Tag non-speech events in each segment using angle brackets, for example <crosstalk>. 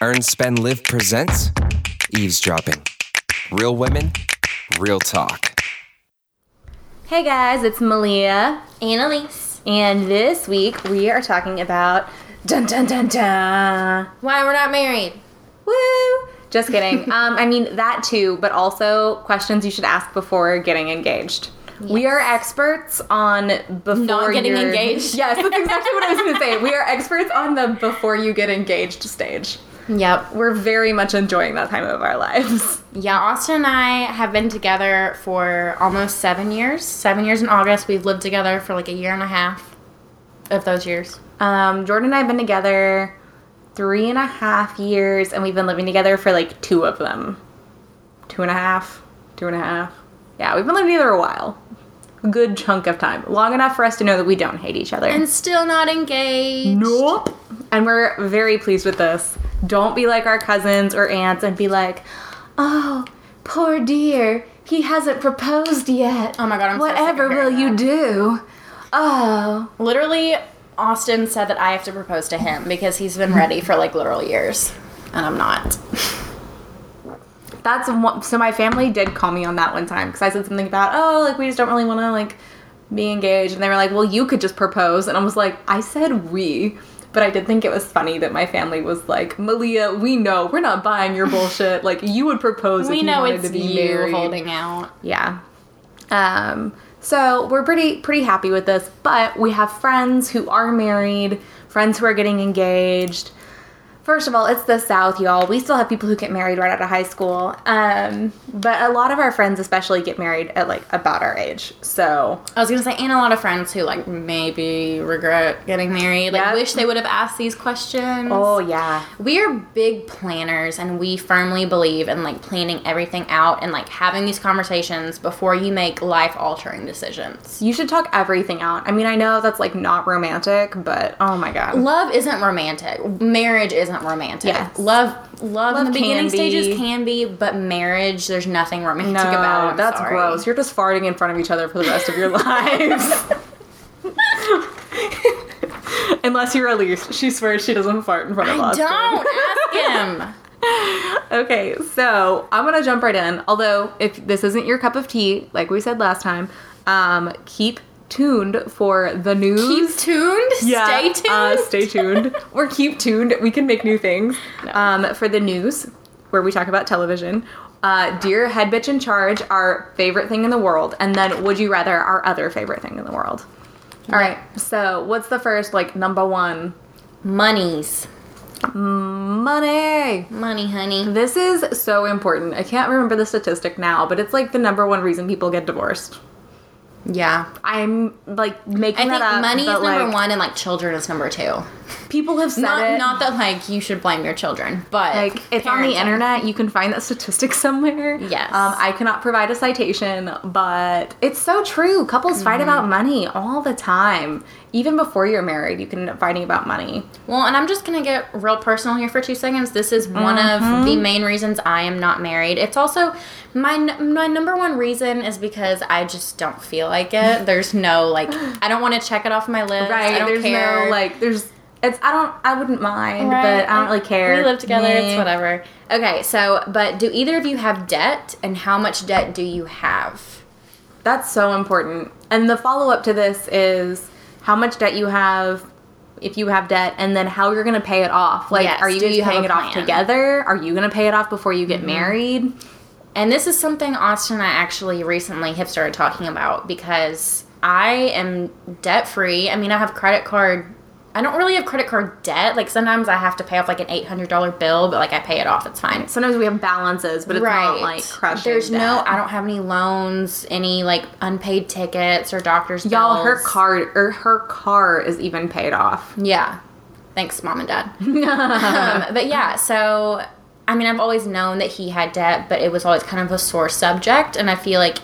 Earn, Spend, Live presents Eavesdropping. Real women, real talk. Hey guys, it's Malia, and Elise. and this week we are talking about dun dun dun dun. Why we're not married? Woo! Just kidding. <laughs> um, I mean that too, but also questions you should ask before getting engaged. We are experts on before Not getting you're- engaged. <laughs> Yes, that's exactly what I was going to say. We are <laughs> experts on the before you get engaged stage. Yep. We're very much enjoying that time of our lives. Yeah, Austin and I have been together for almost seven years. Seven years in August. We've lived together for like a year and a half of those years. Um, Jordan and I have been together three and a half years, and we've been living together for like two of them. Two and a half, two and a half. Yeah, we've been living together a while. A good chunk of time. Long enough for us to know that we don't hate each other. And still not engaged. nope. And we're very pleased with this. Don't be like our cousins or aunts and be like, oh, poor dear, he hasn't proposed yet. Oh my God, I'm so Whatever will hearing you do? Oh. Literally, Austin said that I have to propose to him because he's been ready for like literal years. And I'm not. That's one, so my family did call me on that one time because I said something about oh like we just don't really want to like be engaged and they were like well you could just propose and I was like I said we but I did think it was funny that my family was like Malia we know we're not buying your bullshit. Like you would propose We if you know wanted it's to be you married. holding out. yeah. Um so we're pretty pretty happy with this but we have friends who are married friends who are getting engaged First of all, it's the South, y'all. We still have people who get married right out of high school. Um, but a lot of our friends, especially, get married at like about our age. So I was gonna say, and a lot of friends who like maybe regret getting married, like Yep. wish they would have asked these questions. Oh yeah. We are big planners and we firmly believe in like planning everything out and like having these conversations before you make life altering decisions. You should talk everything out. I mean, I know that's like not romantic, but oh my god. Love isn't romantic. Marriage isn't romantic. Yes. Love love, in the beginning be. stages can be, but marriage there's nothing romantic No, about it. That's sorry. gross. You're just farting in front of each other for the rest of your lives. <laughs> Unless you're Elise. She swears she doesn't fart in front of I us. don't ask him. <laughs> Okay, so I'm gonna jump right in. Although, if this isn't your cup of tea, like we said last time, um, keep tuned for the news. Keep tuned. Yeah. Stay tuned. Uh, stay tuned. <laughs> or keep tuned. We can make new things. Um, for the news, where we talk about television. Uh, Dear Head Bitch in Charge, our favorite thing in the world. And then Would You Rather, our other favorite thing in the world. All right, so what's the first, like, number one? Monies. Money. Money, honey. This is so important. I can't remember the statistic now, but it's like the number one reason people get divorced. Yeah. I'm like making I that think up. money is but, number like, one and like children is number two. People have said Not it. not that like you should blame your children, but like it's on the internet. You can find that statistic <laughs> somewhere. Yes. Um, I cannot provide a citation, but it's so true. Couples fight Mm-hmm. about money all the time. Even before you're married, you can end up fighting about money. Well, and I'm just gonna get real personal here for two seconds. This is one Mm-hmm. of the main reasons I am not married. It's also my n- my number one reason is because I just don't feel like it. There's no like <gasps> I don't want to check it off my list. Right. I don't there's care. no like there's it's I don't I wouldn't mind, Right. but I don't really care. We live together. Meh. It's whatever. Okay, so but do either of you have debt, and how much debt do you have? That's so important. And the follow up to this is how much debt you have, if you have debt, and then how you're going to pay it off. Like, Yes, are you do guys you paying it off? Mm-hmm. together? Are you going to pay it off before you get married? And this is something Austin and I actually recently have started talking about because I am debt free. I mean, I have credit card. I don't really have credit card debt. Like sometimes I have to pay off like an eight hundred dollar bill, but like I pay it off. It's fine. Sometimes we have balances, but it's not like crushing. There's no. I don't have any loans, any like unpaid tickets or doctor's Y'all, her card or her car is even paid off. Yeah. Thanks, mom and dad. <laughs> um, but yeah, so I mean, I've always known that he had debt, but it was always kind of a sore subject. And I feel like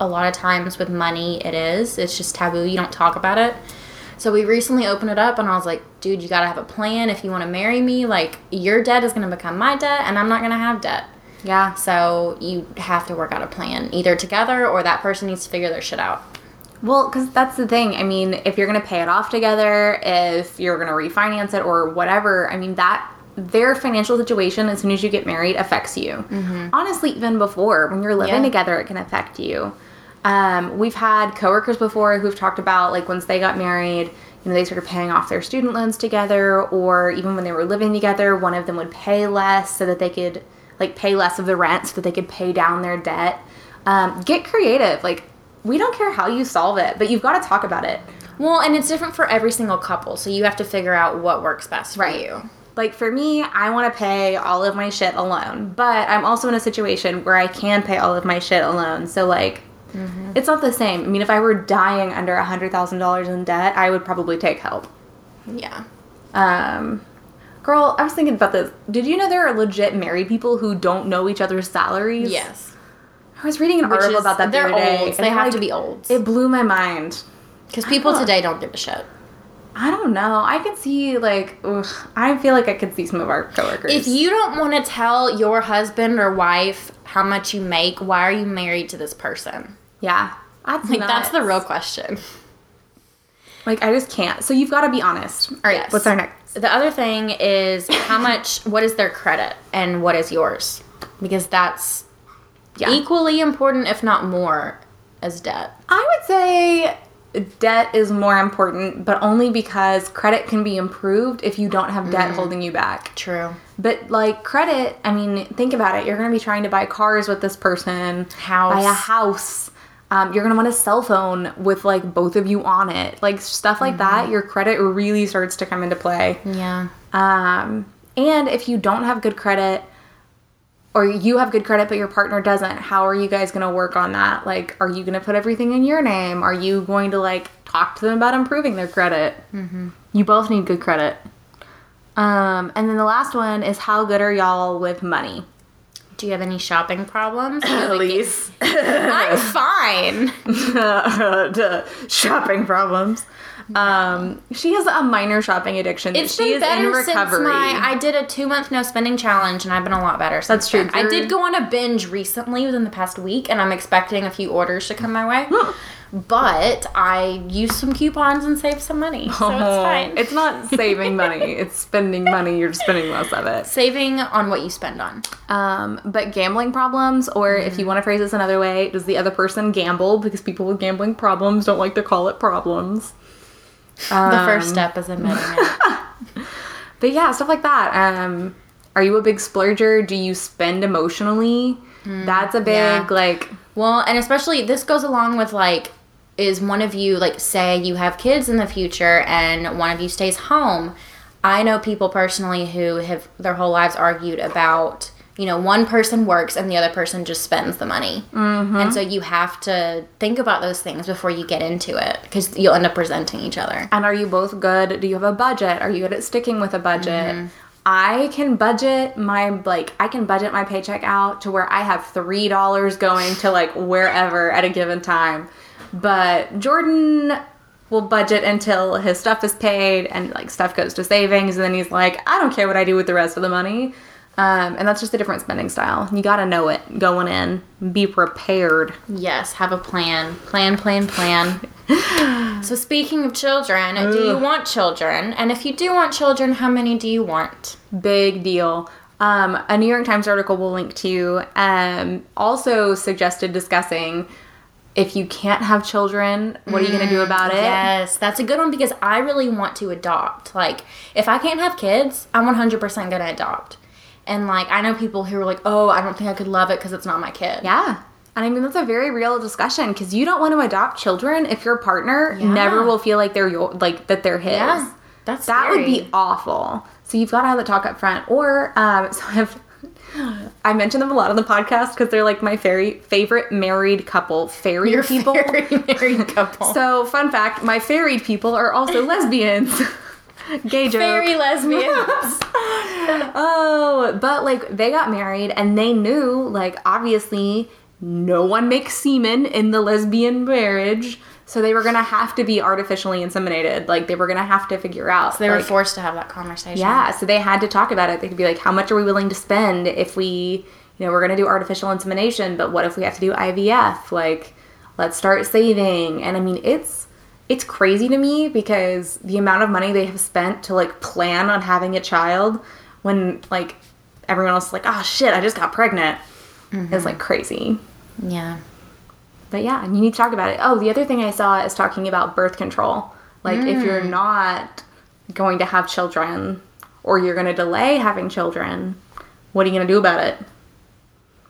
a lot of times with money, it is. It's just taboo. You don't talk about it. So we recently opened it up, and I was like, dude, you gotta have a plan if you wanna marry me. Like, your debt is gonna become my debt, and I'm not gonna have debt. Yeah. So you have to work out a plan, either together or that person needs to figure their shit out. Well, because that's the thing. I mean, if you're going to pay it off together, if you're going to refinance it or whatever, I mean, that their financial situation as soon as you get married affects you. Honestly, even before when you're living Mm-hmm. Yeah. together, it can affect you. Um, we've had coworkers before who've talked about like once they got married, you know, they started paying off their student loans together, or even when they were living together, one of them would pay less so that they could like pay less of the rent so that they could pay down their debt. Um, get creative. Like we don't care how you solve it, but you've got to talk about it. Well, and it's different for every single couple, so you have to figure out what works best for you. Like for me, I want to pay all of my shit alone, but I'm also in a situation where I can pay all of my shit alone. So like, it's not the same. I mean, if I were dying under a hundred thousand dollars in debt, I would probably take help. Yeah. Um, girl, I was thinking about this. Did you know there are legit married people who don't know each other's salaries? Yes. I was reading an Which article is- about that the other day. olds. They have like, to be old. It blew my mind. Because people don't- today don't give a shit. I don't know. I could see like, ugh, I feel like I could see some of our coworkers. If you don't want to tell your husband or wife how much you make, why are you married to this person? Yeah, that's Like that's the real question. Like I just can't. So you've got to be honest. All right, Yes. what's our next? The other thing is how <laughs> much what is their credit and what is yours? Because that's Yeah. equally important if not more as debt. I would say debt is more important, but only because credit can be improved if you don't have Mm. debt holding you back. True. But like credit, I mean, think about it. You're going to be trying to buy cars with this person, House. buy a house. Um, you're to want a cell phone with like both of you on it, like stuff like that. Mm-hmm. Your credit really starts to come into play. Yeah. Um, and if you don't have good credit, or you have good credit but your partner doesn't, how are you guys to work on that? Like, are you to put everything in your name? Are you going to like talk to them about improving their credit? Mm-hmm. You both need good credit. Um, and then the last one is how good are y'all with money? Do you have any shopping problems? Elise. <laughs> I'm fine. <laughs> shopping problems. Um, she has a minor shopping addiction. It's she been is better in recovery. since my. I did a two month no spending challenge, and I've been a lot better. That's true. I did go on a binge recently within the past week, and I'm expecting a few orders to come my way. But I used some coupons and saved some money, so it's fine. It's not saving money; <laughs> it's spending money. You're spending less of it. saving on what you spend on. Um, but gambling problems, or if you want to phrase this another way, does the other person gamble? Because people with gambling problems don't like to call it problems. the first step is admitting it. <laughs> But yeah, stuff like that. Um, are you a big splurger? Do you spend emotionally? That's a big yeah. like. Well, and especially this goes along with like, is one of you like say you have kids in the future and one of you stays home? I know people personally who have their whole lives argued about you know one person works and the other person just spends the money, mm-hmm. and so you have to think about those things before you get into it because you'll end up resenting each other. And are you both good? Do you have a budget? Are you good at sticking with a budget? I can budget my like I can budget my paycheck out to where I have three dollars going to like wherever at a given time. But Jordan will budget until his stuff is paid and like stuff goes to savings and then he's like, I don't care what I do with the rest of the money. Um, and that's just a different spending style. You gotta know it going in. Be prepared. Yes, have a plan. Plan, plan, plan. <laughs> so, speaking of children, do you want children? And if you do want children, how many do you want? Big deal. Um, a New York Times article we'll link to um, also suggested discussing if you can't have children, what are you going to do about it? Yes, that's a good one because I really want to adopt. Like, if I can't have kids, I'm 100% going to adopt. And, like, I know people who are like, oh, I don't think I could love it because it's not my kid. Yeah. And I mean, that's a very real discussion because you don't want to adopt children if your partner Yeah. never will feel like they're your, like that they're his. Yeah, that's that would be awful. So you've got to have the talk up front. Or, um, <laughs> so I've, I mention them a lot on the podcast because they're like my very favorite married couple, fairy Your people. very married couple. <laughs> So, fun fact: my ferried people are also <laughs> lesbians. Gay joke. Very lesbians. <laughs> oh, but like they got married and they knew, like obviously, no one makes semen in the lesbian marriage, so they were gonna have to be artificially inseminated. Like they were gonna have to figure out. So they were like, forced to have that conversation. Yeah, so they had to talk about it. They could be like, how much are we willing to spend if we, you know, we're to do artificial insemination, but what if we have to do IVF? Like, let's start saving. And I mean, it's it's crazy to me because the amount of money they have spent to like plan on having a child when like everyone else is like, oh shit, I just got pregnant, is mm-hmm. like crazy. Yeah. But yeah, and you need to talk about it. Oh, the other thing I saw is talking about birth control. Like if you're hmm. not going to have children or you're going to delay having children, what are you going to do about it?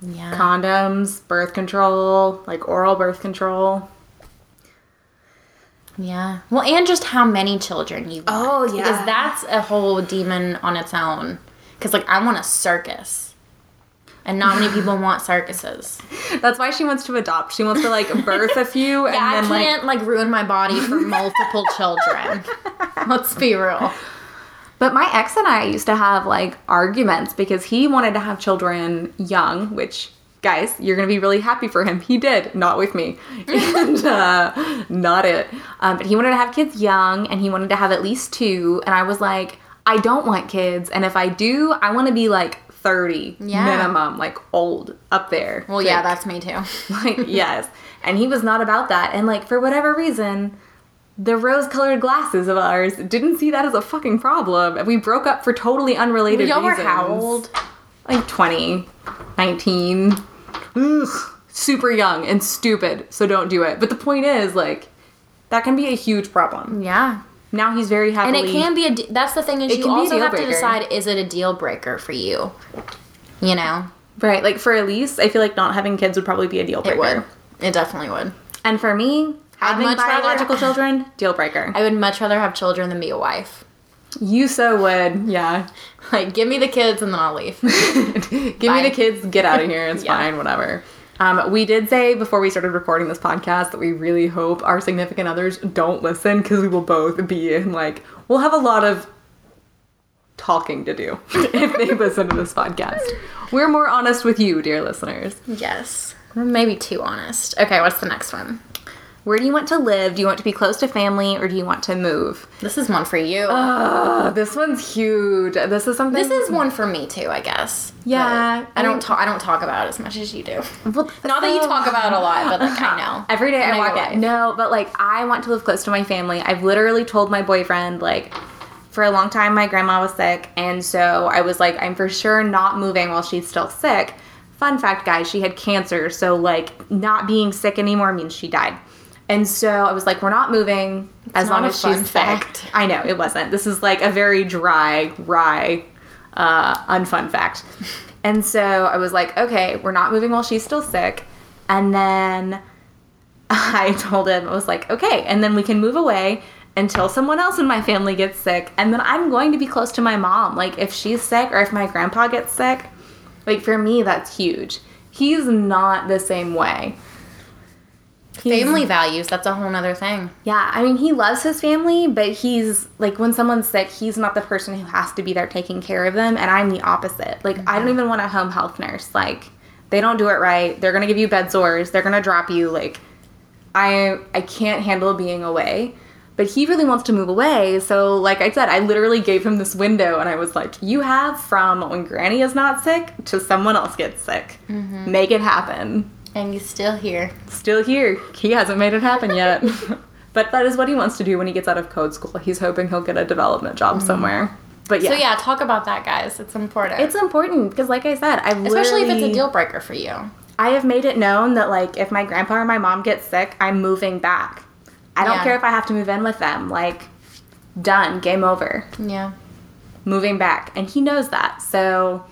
Yeah. Condoms, birth control, like oral birth control. Yeah. Well, and just how many children you oh, want. Oh, yeah. Because that's a whole demon on its own. Because, like, I want a circus. And not many people want circuses. <laughs> That's why she wants to adopt. She wants to like birth a few <laughs> and Yeah, I then like can't, like, ruin my body for <laughs> multiple children. Let's be real. But my ex and I used to have like arguments because he wanted to have children young, which guys, you're gonna be really happy for him. He did, not with me, and uh, not it. Um, but he wanted to have kids young, and he wanted to have at least two. And I was like, I don't want kids, and if I do, I want to be like 30 Yeah. minimum, like old up there. Well, yeah, that's me too. <laughs> like yes and he was not about that and like for whatever reason the rose colored glasses of ours didn't see that as a fucking problem and we broke up for totally unrelated Y'all were reasons how old? like 20 19 Ugh, super young and stupid so don't do it but the point is like that can be a huge problem Yeah. Now he's very happy. And it can be a. de- That's the thing is you also have to decide is it a deal breaker for you? You know, right like for elise i feel like not having kids would probably be a deal breaker it would. It definitely would. and for me having much rather- biological <laughs> children deal breaker I would much rather have children than be a wife. you so would yeah Like, give me the kids and then I'll leave. <laughs> Give me the kids, get out of here, it's <laughs> Yeah. fine, whatever. Um, we did say before we started recording this podcast that we really hope our significant others don't listen because we will both be in like, we'll have a lot of talking to do <laughs> if they listen to this podcast. We're more honest with you, dear listeners. yes. Maybe too honest. Okay, what's the next one? Where do you want to live? Do you want to be close to family or do you want to move? This is one for you. Uh, this one's huge. This is something. this is one for me too, I guess. Yeah, But I don't talk. I don't talk about it as much as you do. Well, Not that you talk about it a lot, but like I <laughs> know. Every day I know walk it. No, but like I want to live close to my family. I've literally told my boyfriend like for a long time my grandma was sick and so I was like I'm for sure not moving while she's still sick. Fun fact guys, she had cancer, so like not being sick anymore means she died. And so I was like we're not moving as not long as she's fact. sick. <laughs> I know it wasn't. This is like a very dry, wry, uh, unfun fact. And so I was like, okay, we're not moving while she's still sick. And then <laughs> I told him, I was like, okay, and then we can move away until someone else in my family gets sick. And then I'm going to be close to my mom. Like, if she's sick or if my grandpa gets sick, like, for me, that's huge. He's not the same way. He's- Family values. That's a whole nother thing. yeah, I mean, he loves his family, but he's like, when someone's sick, he's not the person who has to be there taking care of them. And I'm the opposite. Like, I don't even want a home health nurse. Like, they don't do it right. They're gonna give you bed sores. They're gonna drop you. Like, I I can't handle being away. But he really wants to move away. So, like I said, I literally gave him this window, and I was like, "You have from when Granny is not sick to someone else gets sick. Mm-hmm. Make it happen." And he's still here. still here. He hasn't made it happen yet. <laughs> but that is what he wants to do when he gets out of code school. He's hoping he'll get a development job mm-hmm. somewhere. But yeah. So yeah, talk about that, guys. It's important. It's important because like I said, I especially if it's a deal breaker for you. I have made it known that like if my grandpa or my mom gets sick, I'm moving back. I don't Yeah. care if I have to move in with them. Like done, game over. Yeah. Moving back. And he knows that. So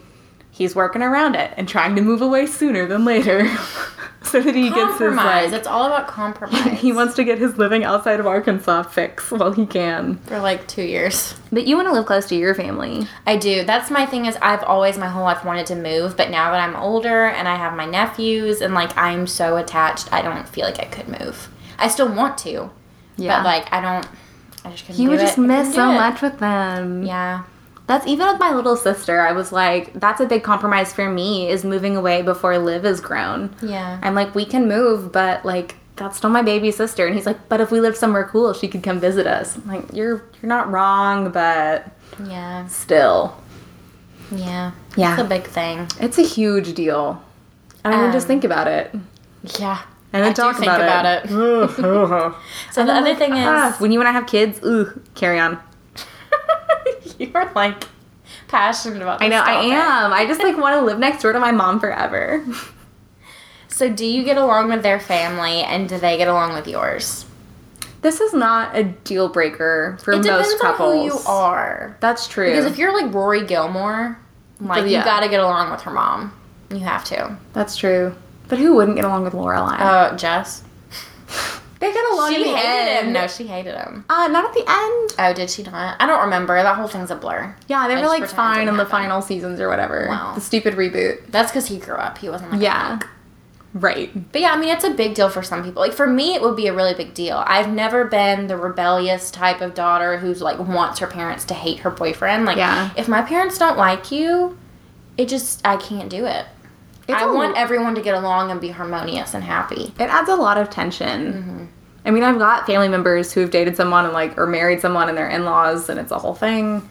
he's working around it and trying to move away sooner than later. <laughs> so that he gets his Compromise. like it's all about compromise. <laughs> he wants to get his living outside of Arkansas fix while he can. for like two years. But you want to live close to your family. I do. That's my thing. Is I've always my whole life wanted to move, but now that I'm older and I have my nephews and like I'm so attached, I don't feel like I could move. I still want to, Yeah. but like I don't. I just couldn't. you do would it. just I miss so it. much with them. Yeah. That's even with my little sister. I was like, that's a big compromise for me is moving away before Liv is grown. Yeah. I'm like, we can move, but like that's still my baby sister. And he's like, but if we lived somewhere cool, she could come visit us. I'm like, you're you're not wrong, but Yeah. still. Yeah. Yeah. It's a big thing. It's a huge deal. I mean, just Um, think about it. Yeah. And then I do talk think about, about it. it. <laughs> <laughs> So the other thing is, Ah, when you want to have kids, ooh, carry on. <laughs> <laughs> you're like passionate about. This I know I am. I just like <laughs> want to live next door to my mom forever. So, do you get along with their family, and do they get along with yours? This is not a deal breaker for It depends most on couples. who you are. That's true. Because if you're like Rory Gilmore, like Yeah. you got to get along with her mom. You have to. That's true. But who wouldn't get along with Lorelai? Uh, Jess. <laughs> they get along She hated him. No, she hated him. Uh, not at the end. Oh, did she not? I don't remember. That whole thing's a blur. Yeah, they I were like fine in the final seasons or whatever. Wow. The stupid reboot. That's because he grew up. He wasn't like Yeah. Right. But yeah, I mean, it's a big deal for some people. Like for me, it would be a really big deal. I've never been the rebellious type of daughter who's like wants her parents to hate her boyfriend. Like, Yeah. if my parents don't like you, it just I can't do it. It's I a- want everyone to get along and be harmonious and happy. It adds a lot of tension. Mm-hmm. I mean, I've got family members who have dated someone and like or married someone and their in-laws, and it's a whole thing.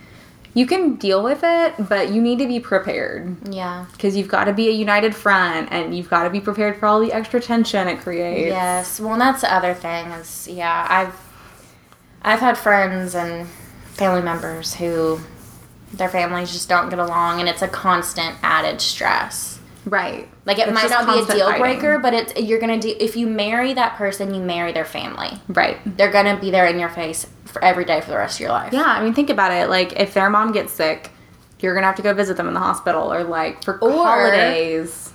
You can deal with it, but you need to be prepared Yeah. because you've got to be a united front, and you've got to be prepared for all the extra tension it creates. Yes. Well, and that's the other thing is yeah, I've I've had friends and family members who their families just don't get along, and it's a constant added stress. Right. Like it It's might not be a deal fighting. breaker, but it's you're gonna do if you marry that person, you marry their family. Right. They're gonna be there in your face for every day for the rest of your life. Yeah, I mean, think about it. Like, if their mom gets sick, you're gonna have to go visit them in the hospital, or like for Or- holidays.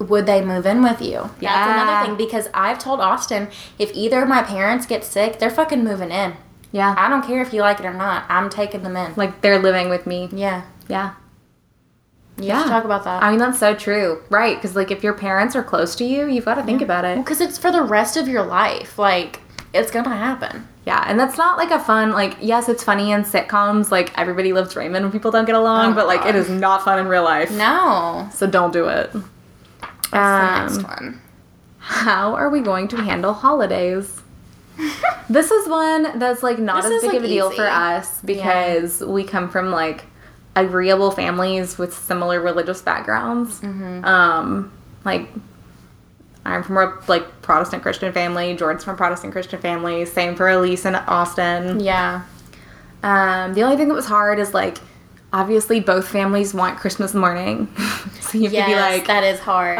Would they move in with you? Yeah. That's another thing because I've told Austin if either of my parents get sick, they're fucking moving in. Yeah. I don't care if you like it or not. I'm taking them in. Like they're living with me. yeah. Yeah. To Yeah. talk about that. I mean, that's so true. Right. Because, like, if your parents are close to you, you've got to think about it. Because it's for the rest of your life. Like, it's gonna happen. Yeah. And that's not like a fun, like, yes, it's funny in sitcoms. Like, everybody loves Raymond when people don't get along, Oh, but, like, God. it is not fun in real life. No. So don't do it. That's the next Um, one. How are we going to handle holidays? <laughs> this is one that's like not This as big like, of a deal easy. for us because we come from like agreeable families with similar religious backgrounds. Mm-hmm. Um, like I'm from a like Protestant Christian family. Jordan's from a Protestant Christian family. Same for Elise and Austin. Yeah. Um, the only thing that was hard is like obviously both families want Christmas morning, <laughs> so you have Yes, to be like, that is hard.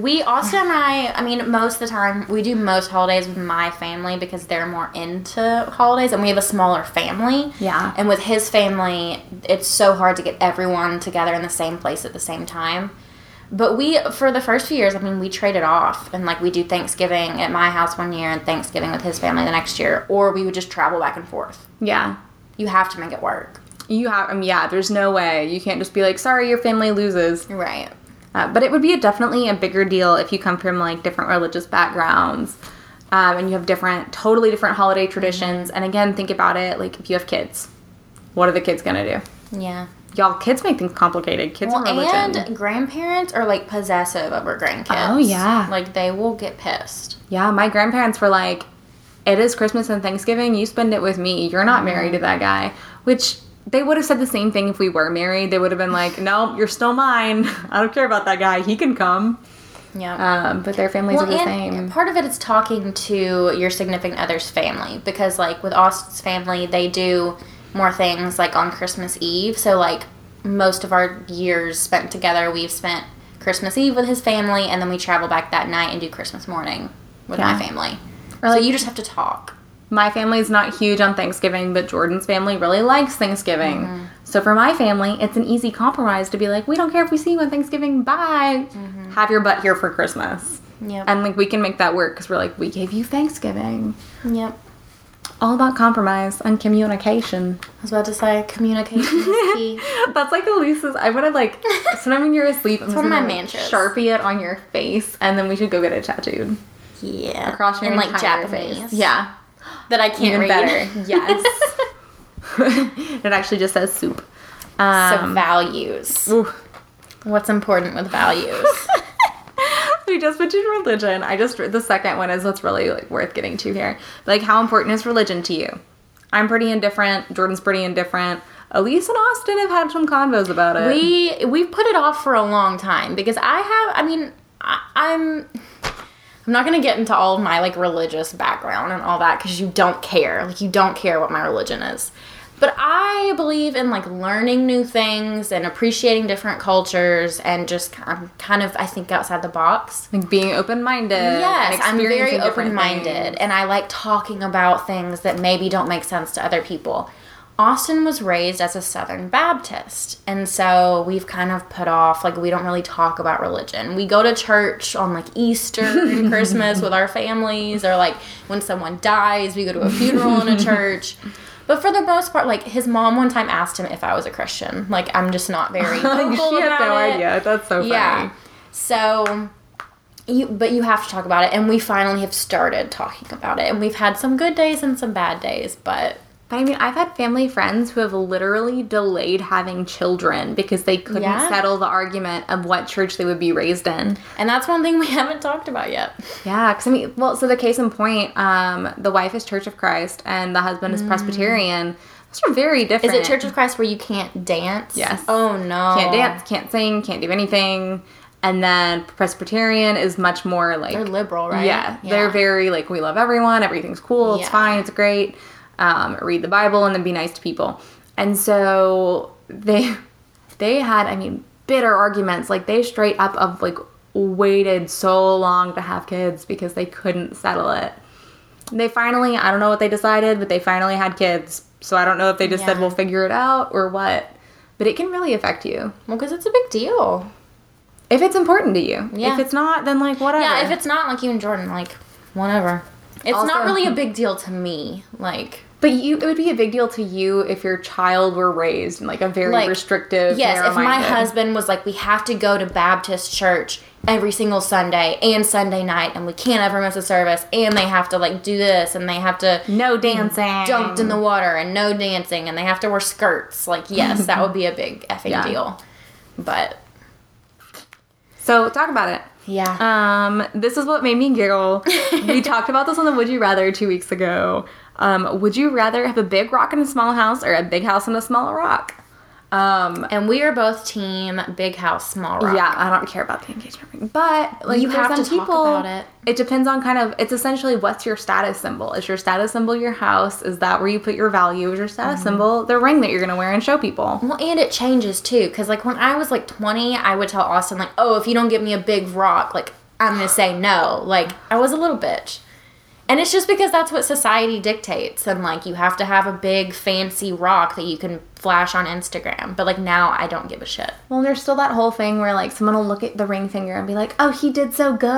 We Austin and I, I mean, most of the time we do most holidays with my family because they're more into holidays, and we have a smaller family. Yeah. And with his family, it's so hard to get everyone together in the same place at the same time. But we, for the first few years, I mean, we traded off, and like we do Thanksgiving at my house one year and Thanksgiving with his family the next year, or we would just travel back and forth. yeah. You have to make it work. You have, um, yeah, there's no way. You can't just be like, sorry, your family loses. Right. Uh, but it would be a, definitely a bigger deal if you come from like different religious backgrounds um, and you have different, totally different holiday traditions. And again, think about it like if you have kids, what are the kids gonna do? Yeah. Y'all, kids make things complicated. Kids Well, and religion. and grandparents are like possessive over grandkids. Oh, yeah. Like they will get pissed. yeah, my grandparents were like, it is Christmas and Thanksgiving. You spend it with me. You're not married to that guy. Which they would have said the same thing if we were married. They would have been like, <laughs> no, you're still mine. <laughs> I don't care about that guy. He can come. Yeah. Um, but their families are the and same. part of it is talking to your significant other's family because, like, with Austin's family, they do more things like on Christmas Eve. So, like, most of our years spent together, we've spent Christmas Eve with his family, and then we travel back that night and do Christmas morning with Yeah. my family. Or, so you just have to talk. My family's not huge on Thanksgiving, but Jordan's family really likes Thanksgiving. Mm-hmm. So for my family, it's an easy compromise to be like, we don't care if we see you on Thanksgiving. Bye. Mm-hmm. Have your butt here for Christmas. Yep. And like we can make that work because we're like, we gave you Thanksgiving. yep. All about compromise and communication. I was about to say communication is key. <laughs> That's like Elise's. I'm gonna like, <laughs> sometimes when you're asleep, I'm of gonna, my like. Sharpie it on your face, and then we should go get it tattooed Yeah. across your like entire Japanese. face. Yeah. That I can't Even read. better. Yes. <laughs> it actually just says soup. so Um, values. ooh. What's important with values? <laughs> we just mentioned religion. I just the second one is what's really like worth getting to here. Like how important is religion to you? I'm pretty indifferent. Jordan's pretty indifferent. Elise and Austin have had some convos about it. we we've put it off for a long time because I have. I mean, I, I'm. I'm not gonna get into all of my like religious background and all that because you don't care. Like you don't care what my religion is. But I believe in like learning new things and appreciating different cultures and just kind kind of I think outside the box. Like being open minded. Yes, I'm very open minded and I like talking about things that maybe don't make sense to other people. Austin was raised as a Southern Baptist, and so we've kind of put off, like, we don't really talk about religion. We go to church on like Easter and <laughs> Christmas with our families, or like when someone dies, we go to a funeral in a <laughs> church. But for the most part, like his mom one time asked him if I was a Christian. Like I'm just not very <laughs> vocal she had no it. idea. That's so funny. Yeah. So you but you have to talk about it and we finally have started talking about it and we've had some good days and some bad days, but But I mean, I've had family friends who have literally delayed having children because they couldn't Yeah. settle the argument of what church they would be raised in. and that's one thing we <laughs> haven't talked about yet. Yeah, because I mean, well, so the case in point, um, the wife is Church of Christ and the husband is Presbyterian. Those are very different. Is it Church of Christ where you can't dance? Yes. Oh no. Can't dance, can't sing, can't do anything. And then Presbyterian is much more like They're liberal, right? Yeah, they're very like we love everyone. Everything's cool. It's fine. It's great. Um, read the Bible and then be nice to people. And so they <laughs> they had I mean bitter arguments. Like they straight up of like waited so long to have kids because they couldn't settle it. And they finally I don't know what they decided, but they finally had kids. So I don't know if they just said we'll figure it out or what. But it can really affect you Well, because it's a big deal. if it's important to you. Yeah. If it's not, then like whatever. Yeah, if it's not like you and Jordan, like whatever. It's Also- not really a big deal to me. Like But you, it would be a big deal to you if your child were raised in like a very Like, restrictive. Yes, if my husband was like, we have to go to Baptist church every single Sunday and Sunday night, and we can't ever miss a service, and they have to like do this, and they have to no dancing, dunked in the water, and no dancing, and they have to wear skirts. Like, yes, that would be a big <laughs> effing Yeah. deal. But So talk about it. yeah, Um, this is what made me giggle. <laughs> we talked about this on the Would You Rather two weeks ago. Um, would you rather have a big rock in a small house or a big house in a small rock? Um, and we are both team big house, small rock. yeah, I don't care about the engagement ring, but like You have some to talk people, about it. It depends on kind of. It's essentially what's your status symbol. Is your status symbol your house? Is that where you put your value? Is your status Mm-hmm. symbol the ring that you're gonna wear and show people? Well, and it changes too, because like when I was like 20, I would tell Austin like, "Oh, if you don't give me a big rock, like I'm gonna say no." Like I was a little bitch, and it's just because that's what society dictates, and like you have to have a big fancy rock that you can flash on Instagram. But like now, I don't give a shit. Well, there's still that whole thing where like someone will look at the ring finger and be like, "Oh, he did so good."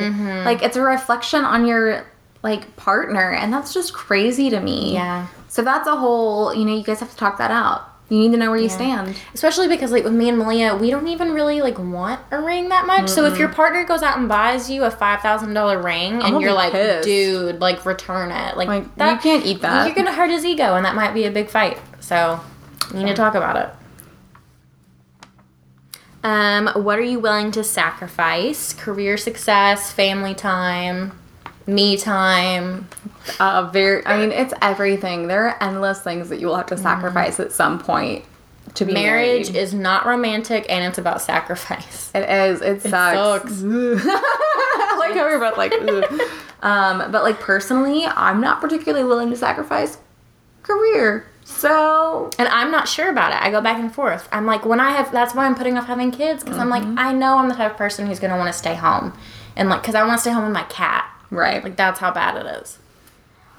Mm-hmm. Like it's a reflection on your like partner, and that's just crazy to me. Yeah. So that's a whole. You know, you guys have to talk that out. You need to know where you stand. Especially because like with me and Malia, we don't even really like want a ring that much. So if your partner goes out and buys you a five thousand dollar ring and gonna you're like, pissed. dude, like return it, like, Like, you can't eat that. You're gonna hurt his ego, and that might be a big fight. So you need to talk about it. Um, what are you willing to sacrifice? Career success, family time, me time. Uh, very. I mean, it's everything. There are endless things that you will have to sacrifice at some point to be Marriage married. is not romantic, and it's about sacrifice. It is. It sucks. sucks. <laughs> Like how we're both like, <laughs> um, but like personally, I'm not particularly willing to sacrifice career. So And I'm not sure about it. I go back and forth. I'm like, when I have, that's why I'm putting off having kids because I'm like, I know I'm the type of person who's gonna want to stay home, and like, because I want to stay home with my cat. Right, Like that's how bad it is.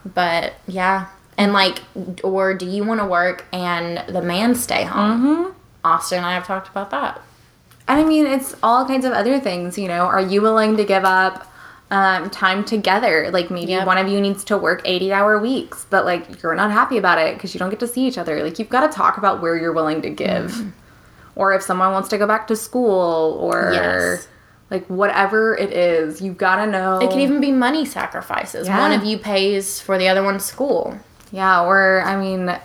But yeah, and like, or do you want to work and the man stay home? Mm-hmm. Austin and I have talked about that. and I mean, it's all kinds of other things. You know, are you willing to give up? Um, time together like maybe Yep. one of you needs to work 80 hour weeks but like you're not happy about it because you don't get to see each other like you've got to talk about where you're willing to give Mm-hmm. or if someone wants to go back to school or Yes. Like whatever it is you've got to know It can even be money sacrifices. Yeah. One of you pays for the other one's school. Yeah, or I mean,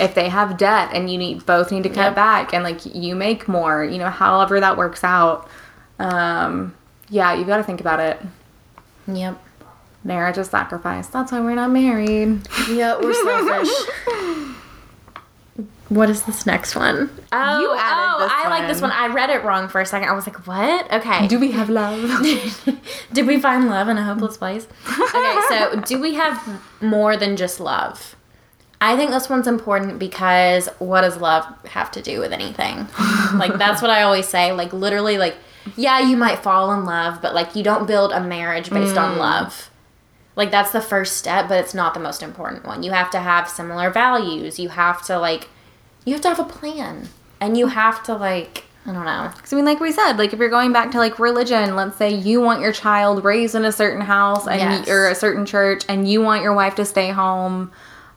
if they have debt and you need both need to cut Yep. back and like you make more, you know, however that works out. Um, yeah, you got to think about it. Yep. Marriage is sacrifice. That's why we're not married. Yeah, we're selfish. <laughs> what is this next one? Oh, You added oh, this I like this one. one. I read it wrong for a second. I was like, what? Okay. Do we have love? <laughs> Did we find love in a hopeless place? Okay, so <laughs> do we have more than just love? I think this one's important because what does love have to do with anything? like that's what I always say. Like literally, like yeah, you might fall in love, but like you don't build a marriage based on mm. love. Like that's the first step, but it's not the most important one. You have to have similar values. You have to like, you have to have a plan, and you have to like, I don't know. Because I mean, like we said, like if you're going back to like religion, let's say you want your child raised in a certain house and Yes. or a certain church, and you want your wife to stay home,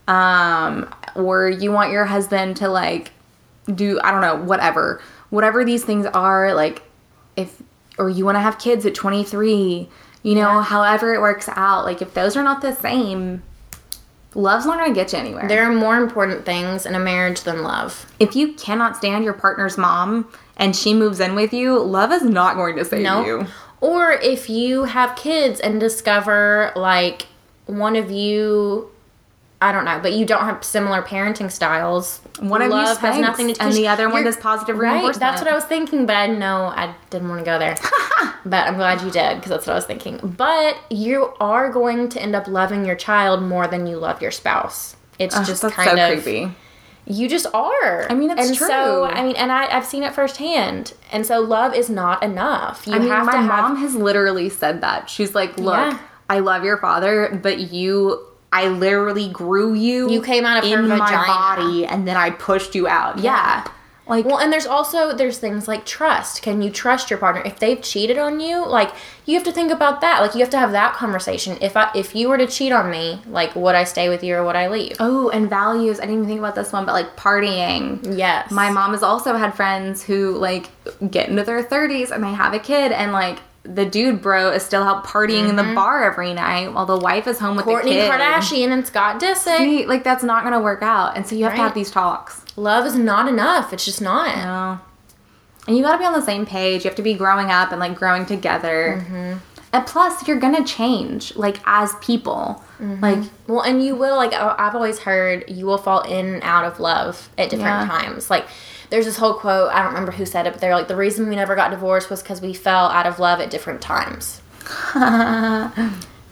um, or you want your husband to like do I don't know whatever, whatever these things are, like if or you want to have kids at 23, you know, Yeah. however it works out, like if those are not the same, love's not gonna get you anywhere. There are more important things in a marriage than love. if you cannot stand your partner's mom and she moves in with you, love is not going to save No. you. Or if you have kids and discover like one of you, I don't know, but you don't have similar parenting styles. One of you has nothing to do and the other one does positive Right, reinforcement. that's what I was thinking, but I know I didn't want to go there. <laughs> but I'm glad you did because that's what I was thinking. But you are going to end up loving your child more than you love your spouse. It's just that's kind so of creepy. you just are. I mean, it's and true. So I mean, and I, I've seen it firsthand. And so love is not enough. You I mean, have my to have mom has literally said that. She's like, "Look, Yeah. I love your father, but you." I literally grew you. You came out of her in my vagina. body, and then I pushed you out. Yeah, like Well, and there's also there's things like trust. Can you trust your partner if they've cheated on you? Like you have to think about that. Like you have to have that conversation. If I if you were to cheat on me, like would I stay with you or would I leave? oh, and values. I didn't even think about this one, but like partying. Yes. My mom has also had friends who like get into their 30s and they have a kid and like the dude bro is still out partying in the bar every night while the wife is home with Courtney. Kardashian and Scott Disick. See, like that's not gonna work out, and so you have to have these talks. Love is not enough. It's just not. No, and you gotta be on the same page. You have to be growing up and like growing together. Mm-hmm. And plus, you're gonna change like as people. Mm-hmm. Like Well, and you will like I've always heard you will fall in and out of love at different Yeah. times. Like there's this whole quote I don't remember who said it, but they're like the reason we never got divorced was because we fell out of love at different times. <laughs>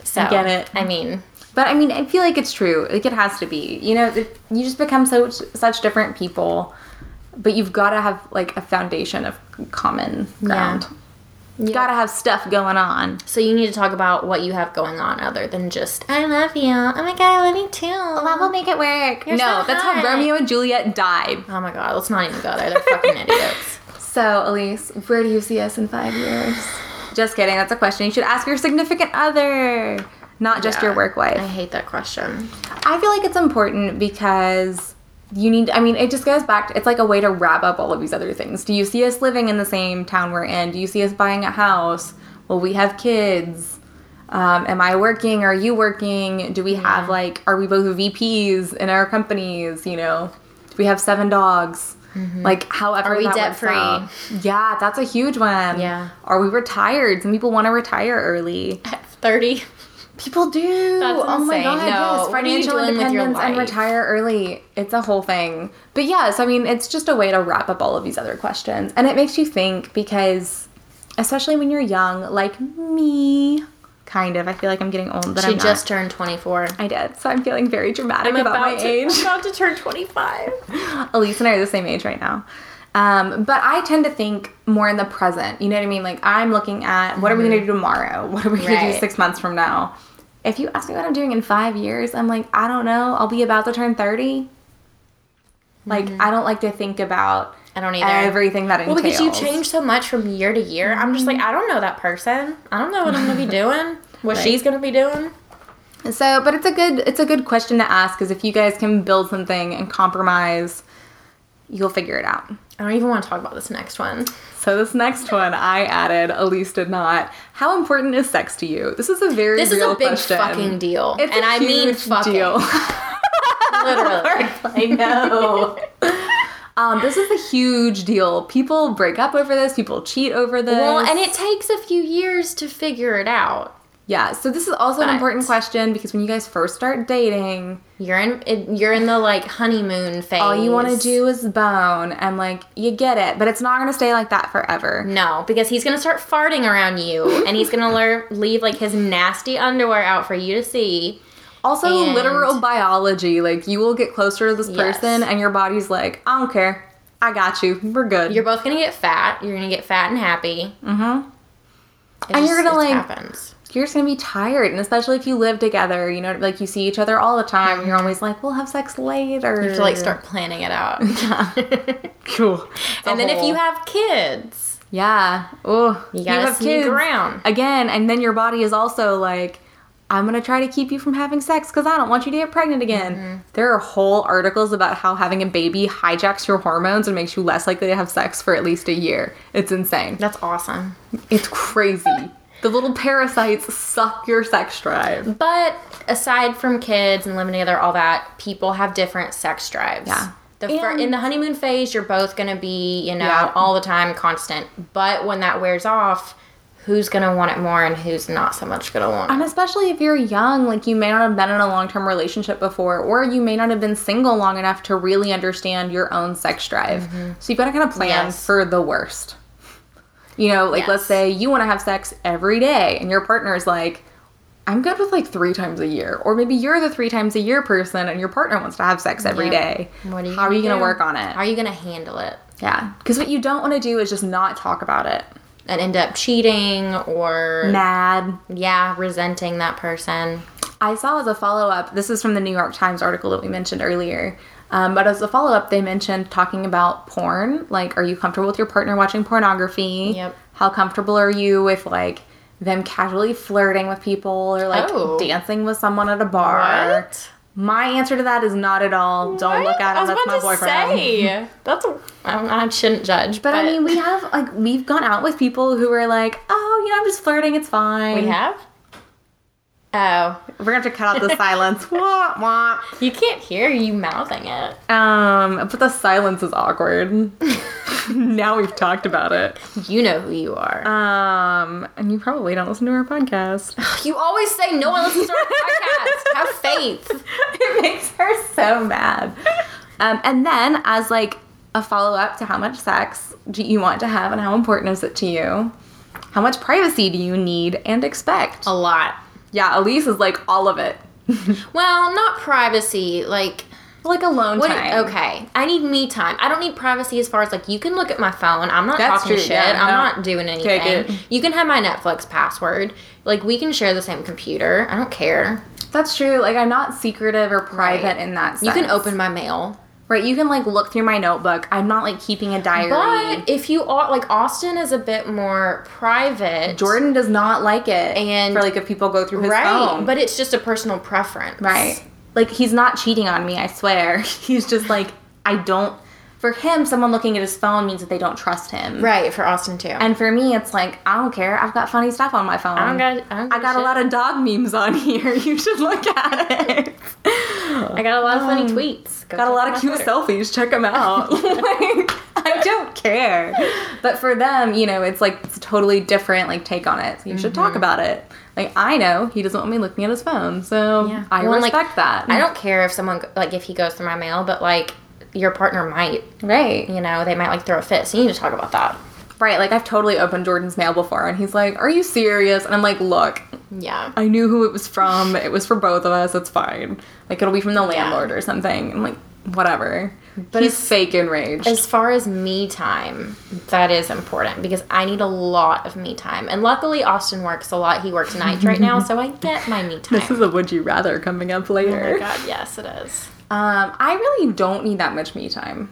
so I get it. I mean, But I mean, I feel like it's true. Like it has to be. You know, it, you just become so such different people. But you've got to have like a foundation of common ground. You got to have stuff going on. so you need to talk about what you have going on other than just I love you. Oh my god, I love you too. Oh, love will make it work. You're no, so that's hot. how Romeo and Juliet died. Oh my god, let's not even go there. They're fucking idiots. <laughs> So, Elise, where do you see us in five years? Just kidding. That's a question you should ask your significant other, not just your work wife. I hate that question. I feel like it's important because you need I mean it just goes back to, it's like a way to wrap up all of these other things. Do you see us living in the same town we're in? Do you see us buying a house? Will we have kids? Um, am I working? Are you working? Do we have like are we both VPs in our companies, you know? Do we have seven dogs? Like however Are we debt-free? out. Yeah, that's a huge one. Yeah. Are we retired? Some people want to retire early. At <laughs> 30. People do. That's oh my god, No, yes. what are you Financial doing with your independence and retire early. It's a whole thing. But yes, I mean, it's just a way to wrap up all of these other questions. And it makes you think because especially when you're young, like me, kind of. I feel like I'm getting old, but She I'm just not. turned 24. I did. So I'm feeling very dramatic I'm about, my to, age. I'm about to turn 25. <laughs> Elise and I are the same age right now. Um, but I tend to think more in the present. You know what I mean? Like I'm looking at what are we gonna mm-hmm. do tomorrow? <laughs> What are we gonna do six months from now? If you ask me what I'm doing in five years, I'm like, I don't know. I'll be about to turn 30. Like mm-hmm. I don't like to think about I don't either. everything that entails. Well, because you change so much from year to year. I'm just like, mm-hmm. I don't know that person. I don't know what I'm going to be <laughs> doing, what Right. she's going to be doing. So, but it's a good it's a good question to ask because if you guys can build something and compromise, you'll figure it out. I don't even want to talk about this next one. So this next one I added, Elise did not. How important is sex to you? This is a very This is a big question. fucking deal. It's and I mean fucking. deal. <laughs> Literally. <laughs> I know. um, this is a huge deal. People break up over this. People cheat over this. Well, and it takes a few years to figure it out. Yeah. So this is also an important question because when you guys first start dating, You're in you're in the like honeymoon phase. all you want to do is bone, and like you get it, but it's not gonna stay like that forever. No, because he's gonna start farting around you, and he's gonna lear- <laughs> leave like his nasty underwear out for you to see. Also, And- literal biology. Like, you will get closer to this Yes. person, and your body's like, I don't care. I got you. We're good. You're both gonna get fat. You're gonna get fat and happy. Mhm. And you're gonna, like, happens. You're just gonna be tired, and especially if you live together, you know, like you see each other all the time, and you're always like, we'll have sex later. You have to like start planning it out. <laughs> <laughs> Cool. and then if you have kids, yeah, oh, you gotta sneak around. again, and then your body is also like, I'm gonna try to keep you from having sex because I don't want you to get pregnant again. Mm-hmm. There are whole articles about how having a baby hijacks your hormones and makes you less likely to have sex for at least a year. It's insane. That's awesome. It's crazy. The little parasites suck your sex drive. But aside from kids and living together, all that, people have different sex drives. Yeah. The fir- in the honeymoon phase, you're both gonna be, you know, Yeah. all the time, constant. But when that wears off, who's gonna want it more and who's not so much gonna want And especially if you're young, like you may not have been in a long term relationship before, or you may not have been single long enough to really understand your own sex drive. So you've got to kind of plan Mm-hmm. Yes. for the worst. You know, like let's say you want to have sex every day, and your partner is like, I'm good with like three times a year. Or maybe you're the three times a year person and your partner wants to have sex every Yep. day. What are you How are you going to work on it? How are you gonna handle it? yeah. Because what you don't want to do is just not talk about it. And end up cheating or Mad. yeah, resenting that person. I saw as a follow up, this is from the New York Times article that we mentioned earlier. Um, but as a follow up, they mentioned talking about porn. Like, are you comfortable with your partner watching pornography? Yep. How comfortable are you with like them casually flirting with people or like Oh. dancing with someone at a bar? What? My answer to that is not at all. Don't look at him. That's my boyfriend. Say, that's a, I, I shouldn't judge, But, I mean, we have like we've gone out with people who are like, oh, you know, I'm just flirting. It's fine. we have. Oh, We're gonna have to cut out the silence. <laughs> wah, wah. you can't hear you mouthing it. Um, but the silence is awkward. <laughs> now we've talked about it. You know who you are. Um, and you probably don't listen to our podcast. <laughs> you always say no one listens to our podcast. Have faith. it makes her so mad. Um, and then as like a follow up to how much sex do you want to have and how important is it to you? How much privacy do you need and expect? A lot. Yeah, Elise is like all of it. <laughs> Well, not privacy. Like, like alone what? time. Okay, I need me time. I don't need privacy as far as like you can look at my phone. I'm not That's talking true, shit. yeah, I'm no. not doing anything. You can have my Netflix password. Like we can share the same computer. I don't care. That's true. Like I'm not secretive or private Right. in that sense. You can open my mail. Right, you can like look through my notebook. I'm not like keeping a diary. But if you are like Austin is a bit more private. Jordan does not like it. And- for like if people go through his right, phone. but it's just a personal preference. right. Like he's not cheating on me, I swear. <laughs> He's just like I don't for him someone looking at his phone means that they don't trust him. Right for Austin too. And for me it's like I don't care. I've got funny stuff on my phone. I don't got. I, don't I got a lot of dog memes on <laughs> here. You should look at it. <laughs> <gasps> I got a lot of funny tweets. Go Got a lot of cute Twitter. selfies. Check them out. <laughs> like, I don't care. But for them, you know, it's like it's a totally different like take on it. So you should Mm-hmm. talk about it. Like I know he doesn't want me looking at his phone, so Yeah. I Well, and, like, respect that. I don't care if someone like if he goes through my mail, but like your partner might. right, You know, they might like throw a fit. So you need to talk about that. Right. Like I've totally opened Jordan's mail before, and he's like, "Are you serious?" And I'm like, "Look, Yeah. I knew who it was from. It was for both of us. It's fine. Like it'll be from the landlord or something." I'm like, "Whatever." But he's as- fake enraged. As far as me time, that is important because I need a lot of me time. And luckily, Austin works a lot. He works nights right now, so I get my me <laughs> time. this is a would you rather coming up later. oh my god, yes, it is. Um, I really don't need that much me time.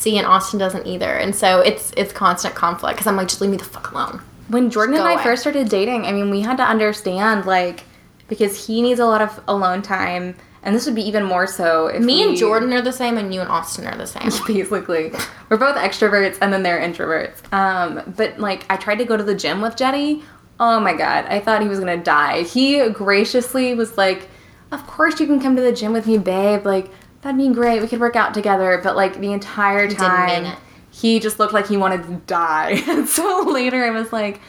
See, and Austin doesn't either, and so it's it's constant conflict because I'm like, just leave me the fuck alone. When Jordan and I away. first started dating, I mean, we had to understand like because he needs a lot of alone time, and this would be even more so if Me and Jordan are the same, and you and Austin are the same. <laughs> basically we're both extroverts and then they're introverts. Um, but like I tried to go to the gym with Jetty. Oh my god, I thought he was gonna die. He graciously was like, "Of course you can come to the gym with me, babe. Like that'd be great. We could work out together." But like the entire time, he just looked like he wanted to die. <laughs> and so later I was like.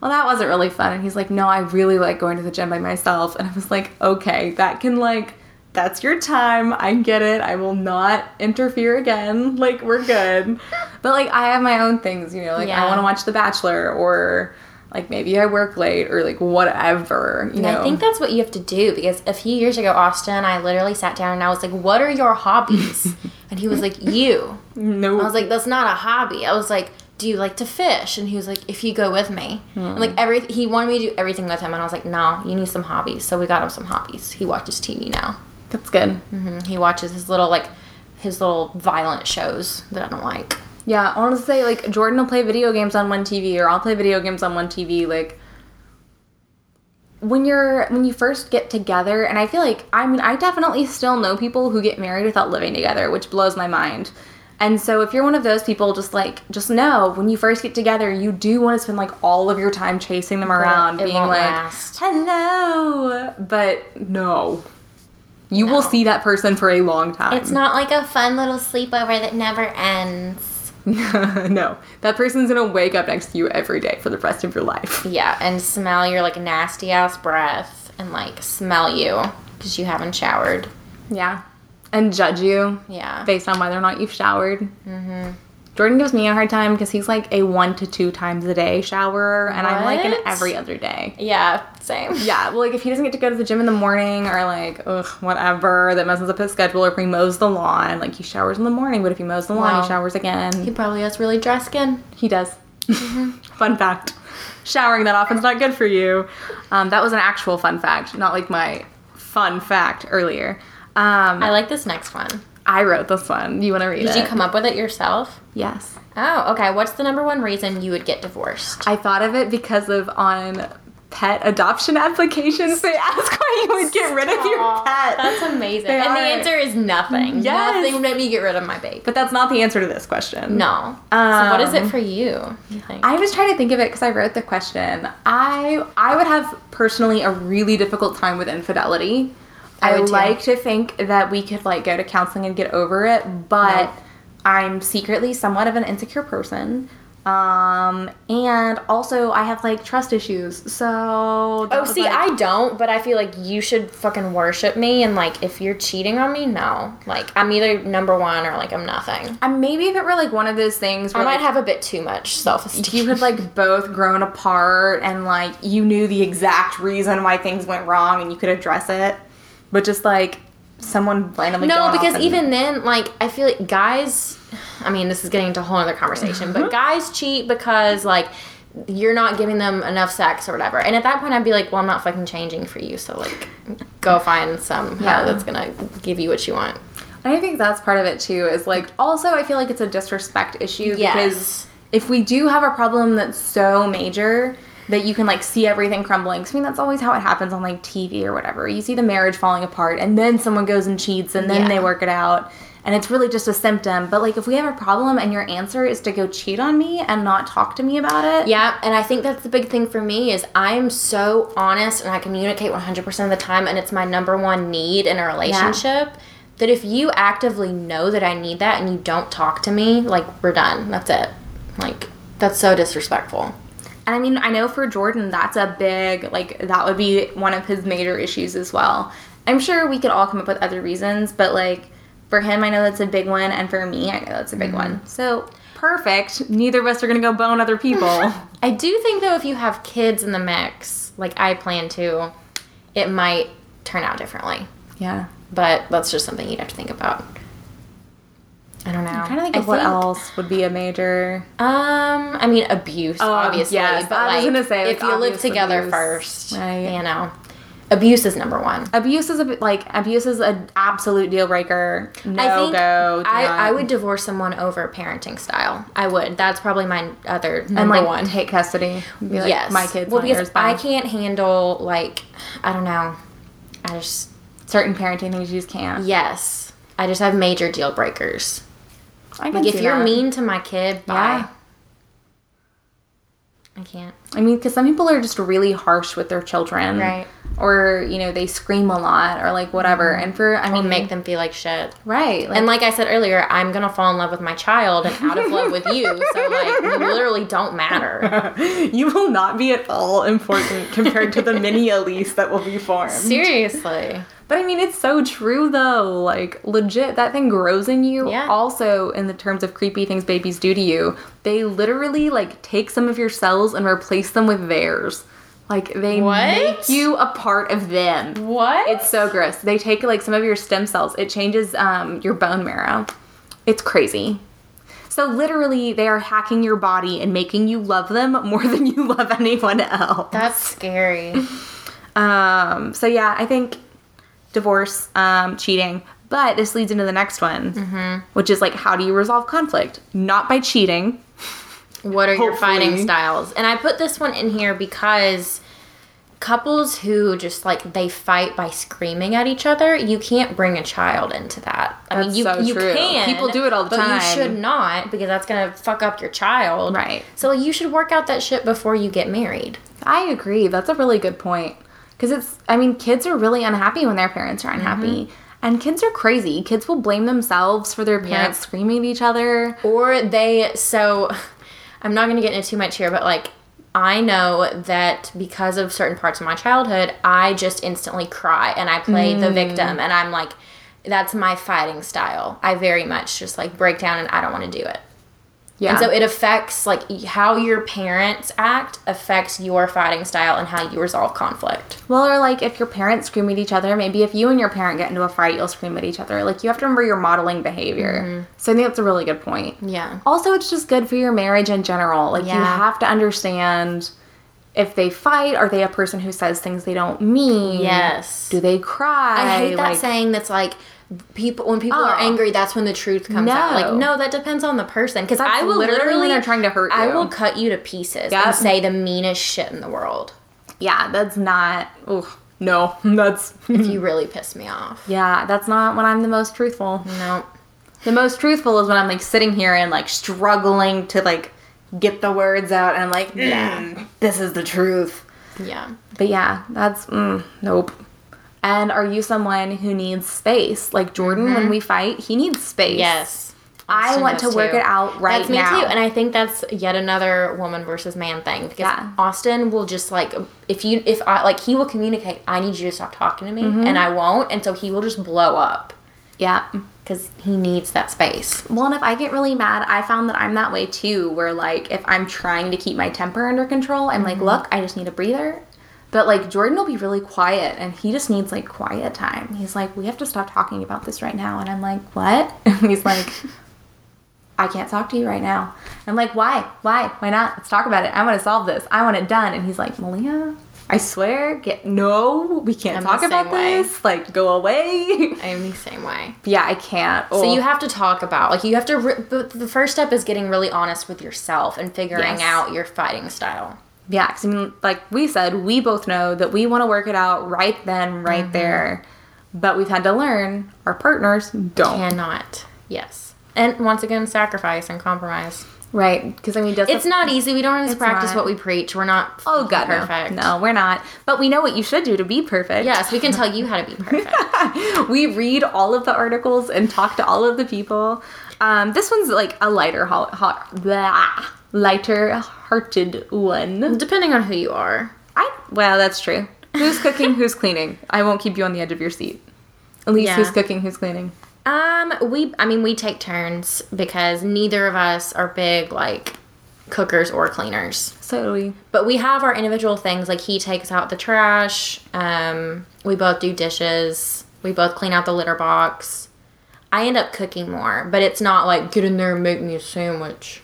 Well, that wasn't really fun. And he's like, No, I really like going to the gym by myself. And I was like, Okay, that can like that's your time. I get it. I will not interfere again. Like we're good. <laughs> but like I have my own things, you know, like I want to watch The Bachelor or like maybe I work late or like whatever, you And know. I think that's what you have to do because a few years ago, Austin, I literally sat down and I was like, "What are your hobbies?" <laughs> and he was like, "You." no I was like, "That's not a hobby." I was like, "Do you like to fish?" And he was like, "If you go with me." And like every he wanted me to do everything with him, and I was like, "No, you need some hobbies." So we got him some hobbies. He watches TV now. that's good. Mhm. He watches his little like his little violent shows that I don't like. Yeah, I want to say like Jordan will play video games on one TV or I'll play video games on one TV. Like when you're when you first get together, and I feel like I mean I definitely still know people who get married without living together, which blows my mind. And so if you're one of those people, just like just know when you first get together, you do want to spend like all of your time chasing them around, it being like, last. "Hello," but no. You will see that person for a long time. It's not like a fun little sleepover that never ends. <laughs> no, that person's gonna wake up next to you every day for the rest of your life. Yeah, and smell your like nasty ass breath and like smell you because you haven't showered. Yeah, and judge you Yeah. based on whether or not you've showered. Mm-hmm. Jordan gives me a hard time because he's like a one to two times a day showerer, and I'm like an every other day. Yeah, same. <laughs> Yeah, well, like if he doesn't get to go to the gym in the morning or like ugh whatever that messes up his schedule, or if he mows the lawn, like he showers in the morning, but if he mows the lawn, Wow. he showers again. He probably has really dry skin. He does. <laughs> fun fact. Showering that often's not good for you. Um, that was an actual fun fact, not like my fun fact earlier. Um, I like this next one. I wrote this one. You want to read Did it? Did you come up with it yourself? Yes. Oh, okay. What's the number one reason you would get divorced? I thought of it because of on pet adoption <laughs> applications, they ask why you would get rid of your pet. That's amazing. They and the answer is nothing. Yes. Nothing would make me get rid of my baby. but that's not the answer to this question. No. so what is it Um, for you? You? I was trying to think of it because I wrote the question. I I would have personally a really difficult time with infidelity. I I, would too. like to think that we could like go to counseling and get over it, but No. I'm secretly somewhat of an insecure person. Um, and also I have like trust issues. So Oh, see, like- I don't, but I feel like you should fucking worship me. And like, if you're cheating on me, no. Like, I'm either number one or like I'm nothing. I maybe if it were like one of those things where I might like, have a bit too much self esteem. you had like both grown apart and like you knew the exact reason why things went wrong and you could address it but just like someone randomly No, because and- even then, like, I feel like guys, I mean, this is getting into a whole other conversation, but mm-hmm. guys cheat because, like, you're not giving them enough sex or whatever. And at that point, I'd be like, well, I'm not fucking changing for you. So, like, go mm-hmm. find some Yeah. that's to give you what you want. And I think that's part of it too is like also I feel like it's a disrespect issue Yes. because if we do have a problem that's so major that you can like see everything crumbling. I mean that's always how it happens on like TV or whatever you see the marriage falling apart and then someone goes and cheats and then Yeah. they work it out and it's really just a symptom but like if we have a problem and your answer is to go cheat on me and not talk to me about it Yeah, and I think that's the big thing for me is I'm so honest and I communicate 100% of the time and it's my number one need in a relationship that if you actively know that I need that and you don't talk to me, like we're done. That's it. Like that's so disrespectful. And I mean, I know for Jordan, that's a big, like, that would be one of his major issues as well. I'm sure we could all come up with other reasons, but like, for him, I know that's a big one, and for me, I know that's a big one. Mm-hmm. So, perfect. Neither of us are gonna go bone other people. <laughs> I do think though if you have kids in the mix, like I plan to, it might turn out differently. yeah. But that's just something you'd have to think about. I don't know. I'm trying to think of what else would be a major. Um, I mean abuse, Oh, obviously. yes, but I was gonna say, if you live together abuse. first, Right. you know, abuse is number one. Abuse is a like abuse is an absolute deal breaker. No I think go. I, I would divorce someone over parenting style. I would. That's probably my other and number like one. take custody. Be like, yes, my kids. Well, because I can't handle like I don't know. I just certain parenting things you just can't. yes. I just have major deal breakers. I Like if you're that. mean to my kid, bye. Yeah. I can't. I mean, because some people are just really harsh with their children, Right. Or you know, they scream a lot, or like whatever. Mm-hmm. And for I mean, make them feel like shit. right, And like I said earlier, I'm gonna fall in love with my child and out of love with you. <laughs> So like we literally don't matter. <laughs> you will not be at all important compared to the mini <laughs> Elise that will be formed. Seriously. But I mean, it's so true though. Like, legit, that thing grows in you. Yeah. Also, in the terms of creepy things babies do to you, they literally like take some of your cells and replace them with theirs. Like, they What? make you a part of them. What? It's so gross. They take like some of your stem cells. It changes um, your bone marrow. It's crazy. So literally, they are hacking your body and making you love them more <laughs> than you love anyone else. That's scary. <laughs> Um, so yeah, I think divorce, um, cheating. But this leads into the next one, which is like, how do you resolve conflict? Not by cheating. What are your fighting styles? And I put this one in here because couples who just like they fight by screaming at each other, you can't bring a child into that. I mean, That's you so you true. can. People do it all the but time. you should not because that's gonna fuck up your child. Right. So you should work out that shit before you get married. I agree. That's a really good point. Because it's, I mean, kids are really unhappy when their parents are unhappy. And kids are crazy. Kids will blame themselves for their parents Yep. screaming at each other. Or they so <laughs> I'm not gonna get into too much here, but like I know that because of certain parts of my childhood, I just instantly cry and I play Mm. the victim and I'm like that's my fighting style. I very much just like break down and I don't want to do it. Yeah. And so it affects like how your parents act affects your fighting style and how you resolve conflict. Well, or like if your parents scream at each other, maybe if you and your parent get into a fight, you'll scream at each other. Like you have to remember your modeling behavior. Mm-hmm. So I think that's a really good point. Yeah. Also, it's just good for your marriage in general. Like you have to understand if they fight, are they a person who says things they don't mean? Yes. Do they cry? I hate that Like, saying that's like people when people are Oh. angry that's when the truth comes out like No. no that depends on the person because i will literally literally, they're trying to hurt you. i will cut you to pieces Yep. and say the meanest shit in the world Yeah, that's not. Oh no, <laughs> that's if you really piss me off yeah, that's not when I'm the most truthful. no The most truthful is when I'm like sitting here and like struggling to like get the words out, and I'm like, yeah, this is the truth. yeah But yeah, that's mm, nope. And are you someone who needs space? Like Jordan, when we fight, he needs space. yes I Austin want to work too. it out right that's me now. too and i think that's yet another woman versus man thing because Yeah. austin will just like if you if i like he will communicate i need you to stop talking to me Mm-hmm. and i won't and so he will just blow up yeah. because he needs that space Well, and if I get really mad, I found that I'm that way too. Where like if I'm trying to keep my temper under control, I'm like, look, I just need a breather. But like Jordan will be really quiet, and he just needs like quiet time. He's like, we have to stop talking about this right now, and I'm like, what? <laughs> And he's like. I can't talk to you right now. I'm like, why? Why? Why not? Let's talk about it. I want to solve this. I want it done. And he's like, Malia, I swear, get no, we can't I'm talk about way. this. Like, go away. i am the same way <laughs> yeah, I can't. So Oh. you have to talk about like you have to. Re- but the first step is getting really honest with yourself and figuring Yes. out your fighting style. Yeah, because I mean, like we said, we both know that we want to work it out right then, right Mm-hmm. there. But we've had to learn our partners don't. Cannot. Yes. And once again, sacrifice and compromise. Right? Because I mean, It's not easy. We don't always practice not. what we preach. We're not. Oh God, perfect. no, no, we're not. But we know what you should do to be perfect. Yes, we can tell you how to be perfect. <laughs> we read all of the articles and talk to all of the people. Um, this one's like a lighter, hot, hot blah, lighter-hearted one. Depending on who you are. I well, that's true. Who's cooking? who's cleaning? I won't keep you on the edge of your seat. At least Yeah. who's cooking? Who's cleaning? Um, we. I mean, we take turns because neither of us are big like cookers or cleaners. So do we. But we have our individual things. Like he takes out the trash. Um, we both do dishes. We both clean out the litter box. I end up cooking more, but it's not like get in there and make me a sandwich.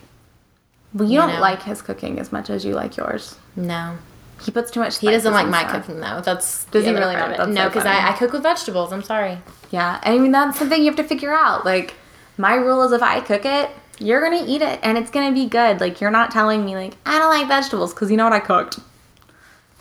Well, you, You don't know. like his cooking as much as you like yours. No, He puts too much. he doesn't like my stuff. cooking though. That's Does he really part not? That's No, because funny. I, I cook with vegetables. I'm sorry. Yeah, I mean that's something you have to figure out. Like my rule is if I cook it, you're gonna eat it and it's gonna be good. Like you're not telling me like I don't like vegetables because you know what I cooked.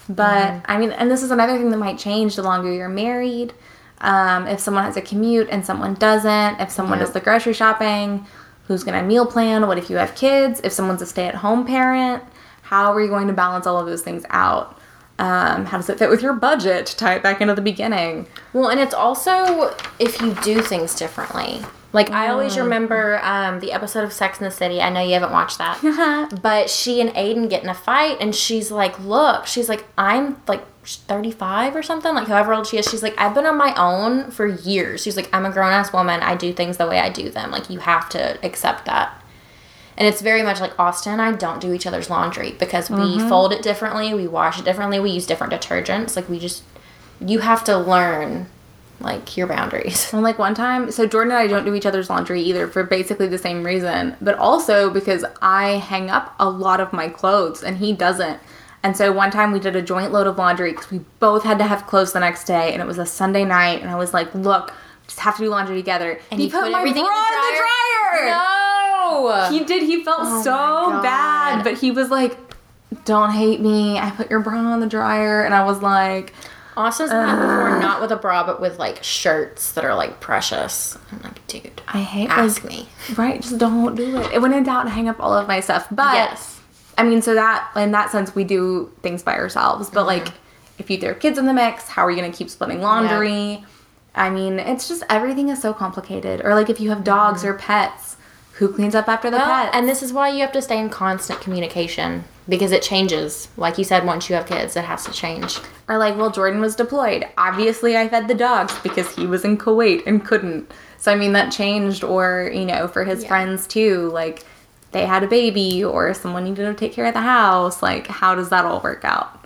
But Mm-hmm. I mean, and this is another thing that might change the longer you're married. Um, if someone has a commute and someone doesn't, if someone Yep. does the grocery shopping, who's gonna meal plan? What if you have kids? If someone's a stay-at-home parent, how are you going to balance all of those things out? Um, how does it fit with your budget? Tie it back into the beginning. Well, and it's also if you do things differently. Like I always remember um, the episode of Sex in the City. I know you haven't watched that, <laughs> but she and Aiden get in a fight, and she's like, "Look," she's like, "I'm like 35 or something, like however old she is." She's like, "I've been on my own for years." She's like, "I'm a grown ass woman. I do things the way I do them. Like you have to accept that." And it's very much like Austin and I don't do each other's laundry because we mm-hmm. fold it differently, we wash it differently, we use different detergents. Like we just, you have to learn like your boundaries. And like one time, so Jordan and I don't do each other's laundry either for basically the same reason, but also because I hang up a lot of my clothes and he doesn't. And so one time we did a joint load of laundry because we both had to have clothes the next day, and it was a Sunday night, and I was like, "Look, just have to do laundry together." And you put everything in the bra in the dryer. No! He did. He felt Oh so bad, but he was like, "Don't hate me. I put your bra on the dryer," and I was like, Austin's done that before, not with a bra, but with like shirts that are like precious. I'm like, dude, "I hate ask like, me. Right, just don't do it. It went in doubt, hang up all of my stuff. But Yes. I mean, so that in that sense, we do things by ourselves. But mm-hmm. like, if you throw kids in the mix, how are you going to keep splitting laundry? I mean, it's just everything is so complicated. Or like, if you have dogs mm-hmm. or pets, who cleans up after the Well, pets? and this is why you have to stay in constant communication because it changes. Like you said, once you have kids, it has to change. Or like, well, Jordan was deployed. Obviously, I fed the dogs because he was in Kuwait and couldn't. So I mean, that changed. Or you know, for his Yeah. friends too, like they had a baby or someone needed to take care of the house. Like, how does that all work out?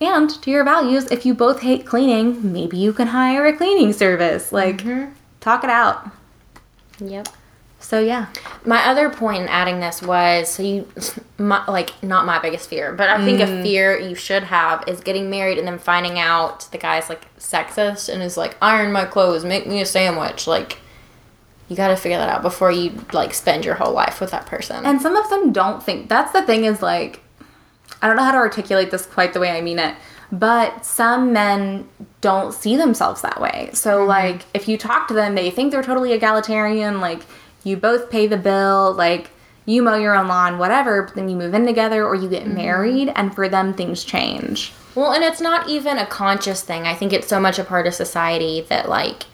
And to your values, if you both hate cleaning, maybe you can hire a cleaning service. Like, mm-hmm. talk it out. Yep. So yeah, My other point in adding this was so you, my, like, not my biggest fear, but I think a mm. fear you should have is getting married and then finding out the guy's like sexist and is like, iron my clothes, make me a sandwich. Like, you got to figure that out before you like spend your whole life with that person. And some of them don't think. That's the thing is like, I don't know how to articulate this quite the way I mean it, but some men don't see themselves that way. So, mm-hmm. like, if you talk to them, they think they're totally egalitarian. Like, you both pay the bill, like, you mow your own lawn, whatever, but then you move in together or you get mm-hmm. married, and for them, things change. Well, and it's not even a conscious thing. I think it's so much a part of society that like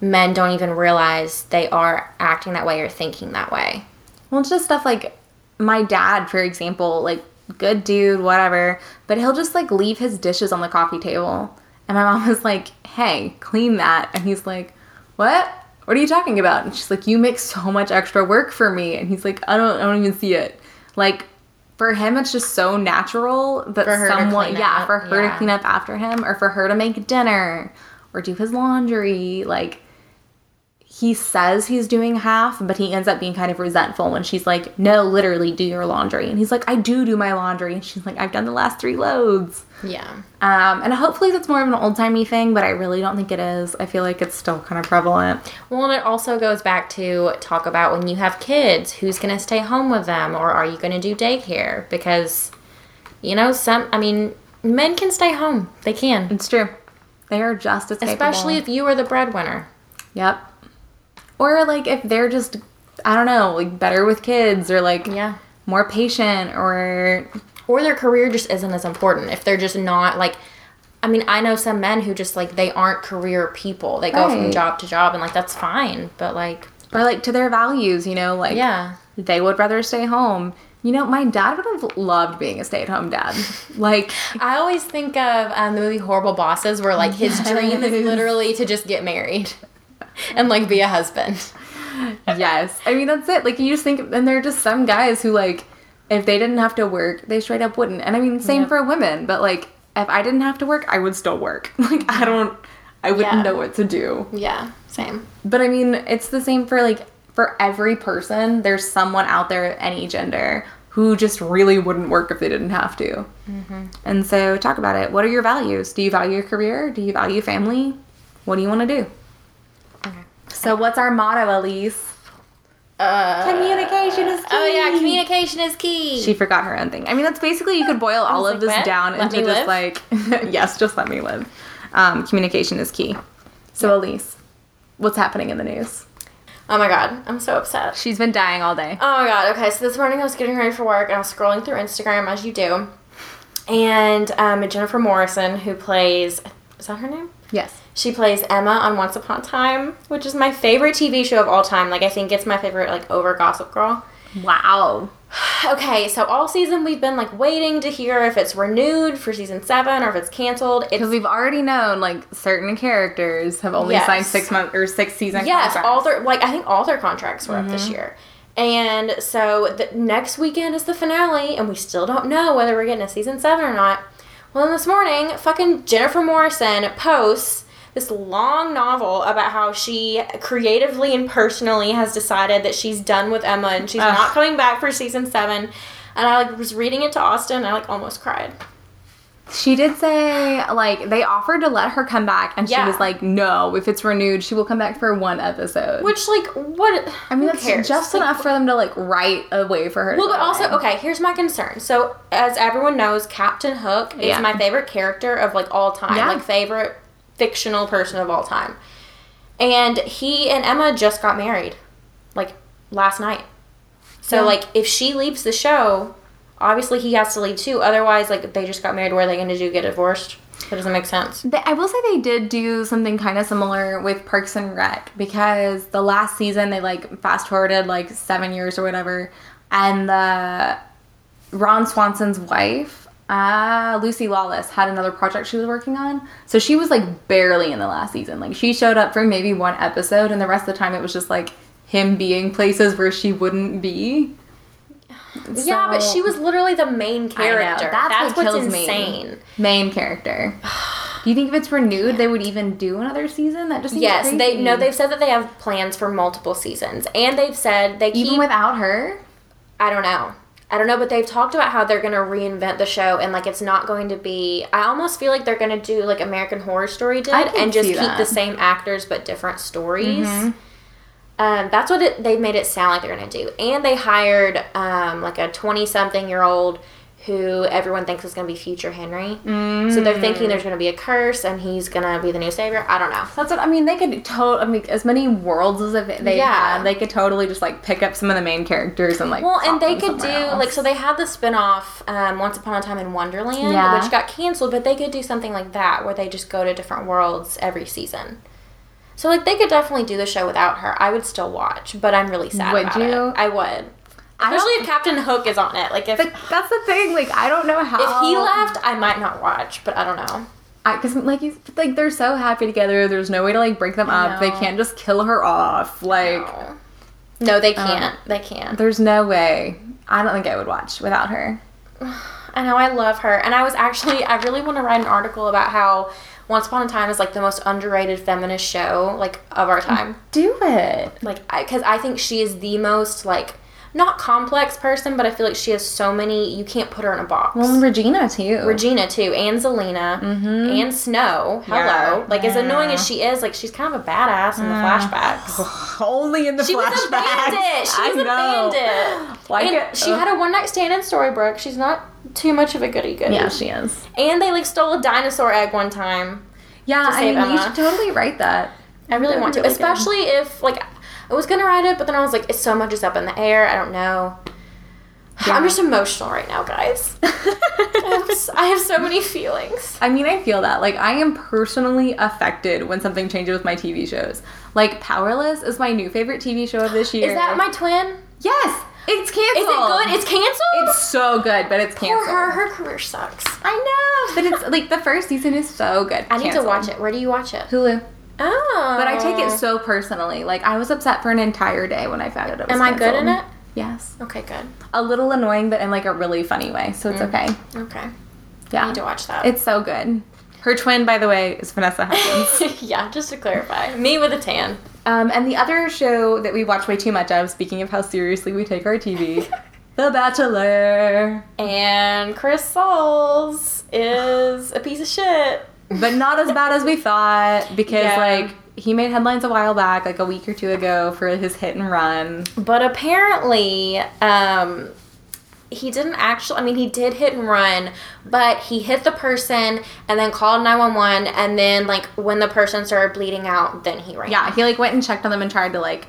men don't even realize they are acting that way or thinking that way. Well, it's just stuff like my dad, for example, like good dude, whatever, but he'll just like leave his dishes on the coffee table. And my mom <laughs> was like, hey, clean that. And he's like, what? What are you talking about? And she's like, you make so much extra work for me. And he's like, I don't, I don't even see it. Like, for him, it's just so natural that someone, yeah, up, for her yeah. to clean up after him or for her to make dinner or do his laundry. Like, he says he's doing half, but he ends up being kind of resentful when she's like, No, literally do your laundry. And he's like, I do do my laundry. And she's like, I've done the last three loads. Yeah. Um, and hopefully that's more of an old timey thing, but I really don't think it is. I feel like it's still kind of prevalent. Well, and it also goes back to talk about when you have kids, who's going to stay home with them or are you going to do daycare? Because, you know, some, I mean, men can stay home. They can. It's true. They are just as capable. Especially if you are the breadwinner. Yep. Or like if they're just, I don't know, like better with kids or like Yeah. more patient or or their career just isn't as important if they're just not like i mean i know some men who just like they aren't career people they go from job to job and like that's fine but like or like to their values, you know, like yeah they would rather stay home. You know, my dad would have loved being a stay-at-home dad. <laughs> Like i always think of um, the movie horrible bosses where like his dream is literally to just get married <laughs> and like be a husband yes. I mean, that's it. Like, you just think, and there are just some guys who, like, if they didn't have to work, they straight up wouldn't. And I mean, same Yep. for women, but like, if I didn't have to work, I would still work. <laughs> Like, I don't, I wouldn't Yeah. know what to do. yeah same But I mean, it's the same for like, for every person, there's someone out there, any gender, who just really wouldn't work if they didn't have to. Mm-hmm. And so, talk about it. What are your values? Do you value your career? Do you value family? What do you want to do? okay So, what's our motto, Elise? Uh, Communication is key. oh yeah communication is key She forgot her own thing. I mean, that's basically you could boil all of like, this what? down Let into just live? like, <laughs> yes, just let me live. Um, communication is key. So, Elise, what's happening in the news? oh my god i'm so upset She's been dying all day. Oh my god. Okay, so this morning I was getting ready for work and I was scrolling through Instagram as you do. and um, Jennifer Morrison, who plays is that her name? Yes. She plays Emma on Once Upon a Time, which is my favorite TV show of all time. Like I think it's my favorite, like over Gossip Girl. Wow. <sighs> Okay, so all season we've been like waiting to hear if it's renewed for season seven or if it's canceled. Because we've already known like certain characters have only Yes. signed six month or six season yes, contracts. all their like I think all their contracts were up this Mm-hmm. year. And so the next weekend is the finale, and we still don't know whether we're getting a season seven or not. Well, then this morning, fucking Jennifer Morrison posts this long novel about how she creatively and personally has decided that she's done with Emma and she's Ugh. not coming back for season seven. And I like was reading it to Austin, and I like almost cried. She did say like they offered to let her come back, and Yeah. she was like, "No, if it's renewed, she will come back for one episode." Which like what? I mean, that's cares? just Like, enough for them to like write a way for her. Well, but also, in. okay, here's my concern. So, as everyone knows, Captain Hook is Yeah. my favorite character of like all time, Yeah. like favorite fictional person of all time. And he and Emma just got married, like last night. So, Yeah. like, if she leaves the show, obviously he has to leave too. Otherwise, like, they just got married. What are they going to do? Get divorced? That doesn't make sense. I will say they did do something kind of similar with Parks and Rec because the last season they like fast forwarded like seven years or whatever, and the Ron Swanson's wife, uh, Lucy Lawless, had another project she was working on, so she was like barely in the last season. Like she showed up for maybe one episode, and the rest of the time it was just like him being places where she wouldn't be. <sighs> yeah, but she was literally the main character. That's That's, what what's kills me. insane. main character. Do you think if it's renewed, they would even do another season? That just seems Yes, crazy. they no. They've said that they have plans for multiple seasons, and they've said they keep. even without her. I don't know. I don't know, but they've talked about how they're gonna reinvent the show, and like it's not going to be. I almost feel like they're gonna do like American Horror Story did, and just keep that. the same actors but different stories. Mm-hmm. Um, that's what it, they've made it sound like they're gonna do, and they hired um, like a twenty-something-year-old who everyone thinks is gonna be future Henry. So they're thinking there's gonna be a curse, and he's gonna be the new savior. I don't know. That's what I mean. They could totally. I mean, as many worlds as if they Yeah. had, they could totally just like pick up some of the main characters and like. Well, and they could do somewhere like so they had the spin-off um, Once Upon a Time in Wonderland, Yeah. which got canceled, but they could do something like that where they just go to different worlds every season. So like they could definitely do the show without her. I would still watch, but I'm really sad Would you? it. I would. I Especially if Captain Hook is on it. Like if But that's the thing. Like, I don't know how. if he left, I might not watch, but I don't know. because like you, like they're so happy together. There's no way to like break them I up. They can't just kill her off. Like, No, no they um, can't. they can't. there's no way. I don't think I would watch without her. <sighs> I know I love her, and I was actually I really want to write an article about how Once Upon a Time is like the most underrated feminist show like of our time. Do it. Like, because I, think she is the most like not complex person, but I feel like she has so many. You can't put her in a box. Well, Regina too. Regina too, and Zelena, mm-hmm. and Snow. Hello, Yeah. like as annoying as she is, like she's kind of a badass in the mm. flashbacks. <sighs> Only in the She was a flashbacks. bandit. She I was a know. bandit. <laughs> Like and it. she Ugh. had a one night stand in Storybrooke. She's not too much of a goody goody. Yeah, she is. And they like stole a dinosaur egg one time. Yeah, I save mean, you should totally write that. I really That'd want to, really good. especially if like I was gonna write it, but then I was like, it's so much is up in the air. I don't know. <sighs> Yeah. I'm just emotional right now, guys. <laughs> I, have, s- I have so many feelings. I mean, I feel that. Like, I am personally affected when something changes with my TV shows. Like, Powerless is my new favorite TV show of this <gasps> year. Is that my twin? Yes! It's canceled. Is it good? It's canceled. It's so good, but it's Poor canceled. her. Her career sucks. I know, but it's like the first season is so good. I need Canceled. to watch it. Where do you watch it? Hulu. Oh, But I take it so personally. Like, I was upset for an entire day when I found out it was Am I good in it? Yes. Okay, good. A little annoying, but in like a really funny way, so it's okay. Okay, Yeah. I need to watch that. It's so good. Her twin, by the way, is Vanessa Hudgens. <laughs> yeah, just to clarify, me with a tan. um, and the other show that we watch way too much of, speaking of how seriously we take our TV, <laughs> The Bachelor. And Chris Soules is a piece of shit. But not as bad as we thought, because Yeah. like he made headlines a while back, like a week or two ago, for his hit and run. But apparently, um, he didn't actually. I mean, he did hit and run, but he hit the person and then called nine one one, and then like when the person started bleeding out, then he ran. Yeah, he like went and checked on them and tried to like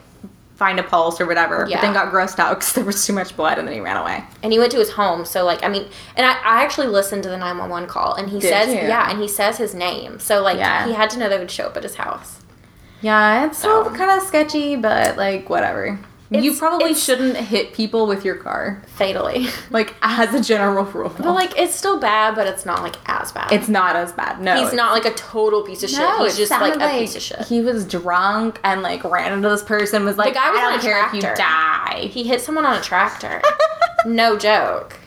find a pulse or whatever. Yeah. But then got grossed out <laughs> because there was too much blood, and then he ran away. and he went to his home. So like, I mean, and I, I actually listened to the nine one one call, and he Did says, you? yeah, and he says his name. So like, Yeah. he had to know they would show up at his house. Yeah, it's So- kind of sketchy, but like whatever. You probably shouldn't hit people with your car, Fatally, like as a general rule. but like, it's still bad, but it's not like as bad. it's not as bad. No, he's not like a total piece of shit. He's just like sounded a piece of shit. He was drunk and like ran into this person. Was like, the guy was I on don't a care if you tractor. die. He hit someone on a tractor. <laughs> no joke.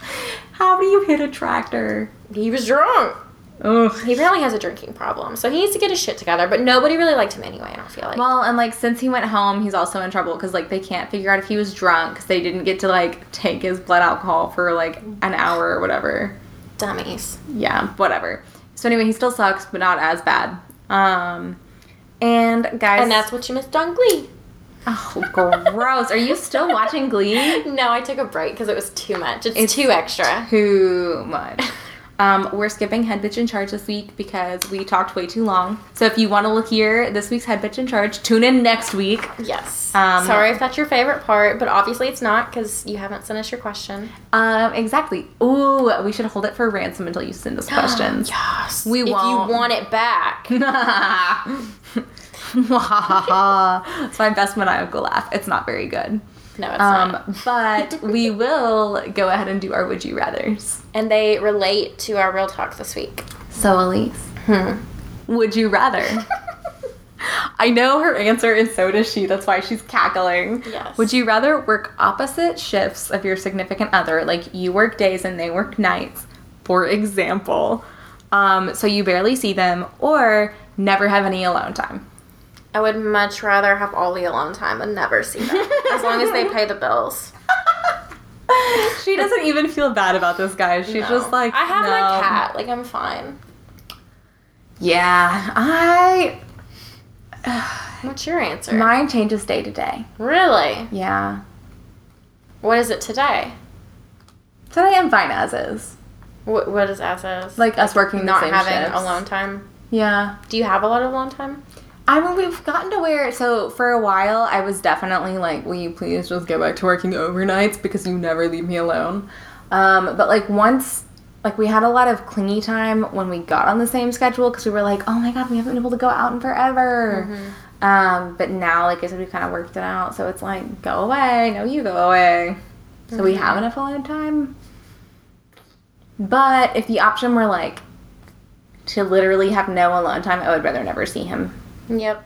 How do you hit a tractor? He was drunk. Ugh. He apparently has a drinking problem, so he needs to get his shit together. But nobody really liked him anyway. I don't feel like. Well, and like since he went home, he's also in trouble because like they can't figure out if he was drunk because they didn't get to like take his blood alcohol for like an hour or whatever. dummies. Yeah, whatever. So anyway, he still sucks, but not as bad. Um, and guys, And that's what you missed on Glee. oh gross. Are you still watching Glee? <laughs> No, I took a break because it was too much. It's, It's- too extra. Too much. <laughs> Um, we're skipping Head Bitch in Charge this week because we talked way too long. So if you want to hear this week's Head Bitch in Charge, tune in next week. Yes. Um, Sorry if that's your favorite part, but obviously it's not because you haven't sent us your question. Um, exactly. Ooh, we should hold it for ransom until you send us <gasps> questions. Yes. We if won't. you want it back. <laughs> <laughs> it's my best maniacal laugh. It's not very good. No, it's Um, not. <laughs> but we will go ahead and do our would you rather's. And they relate to our real talk this week. So, Elise, Hmm. would you rather? <laughs> I know her answer, and so does she. That's why she's cackling. Yes. Would you rather work opposite shifts of your significant other, like you work days and they work nights, for example, um, so you barely see them, or never have any alone time? I would much rather have all the alone time and never see them. as long as they pay the bills. <laughs> she doesn't even feel bad about this, guys. She's No. just like, I have no. my cat. Like, I'm fine. Yeah, I. What's your answer? Mine changes day to day. really? Yeah. What is it today? Today I'm fine as is. What, what is as is? Like us working the not same having shifts. alone time. Yeah. Do you have a lot of alone time? I mean, we've gotten to where, so for a while, I was definitely like, will you please just get back to working overnights because you never leave me alone. Um, but like once, like we had a lot of clingy time when we got on the same schedule because we were like, oh my god, we haven't been able to go out in forever. Um, but now, like I said, we kind of worked it out. So it's like, go away. No, you go away. So we have enough alone time. But if the option were like to literally have no alone time, I would rather never see him Yep.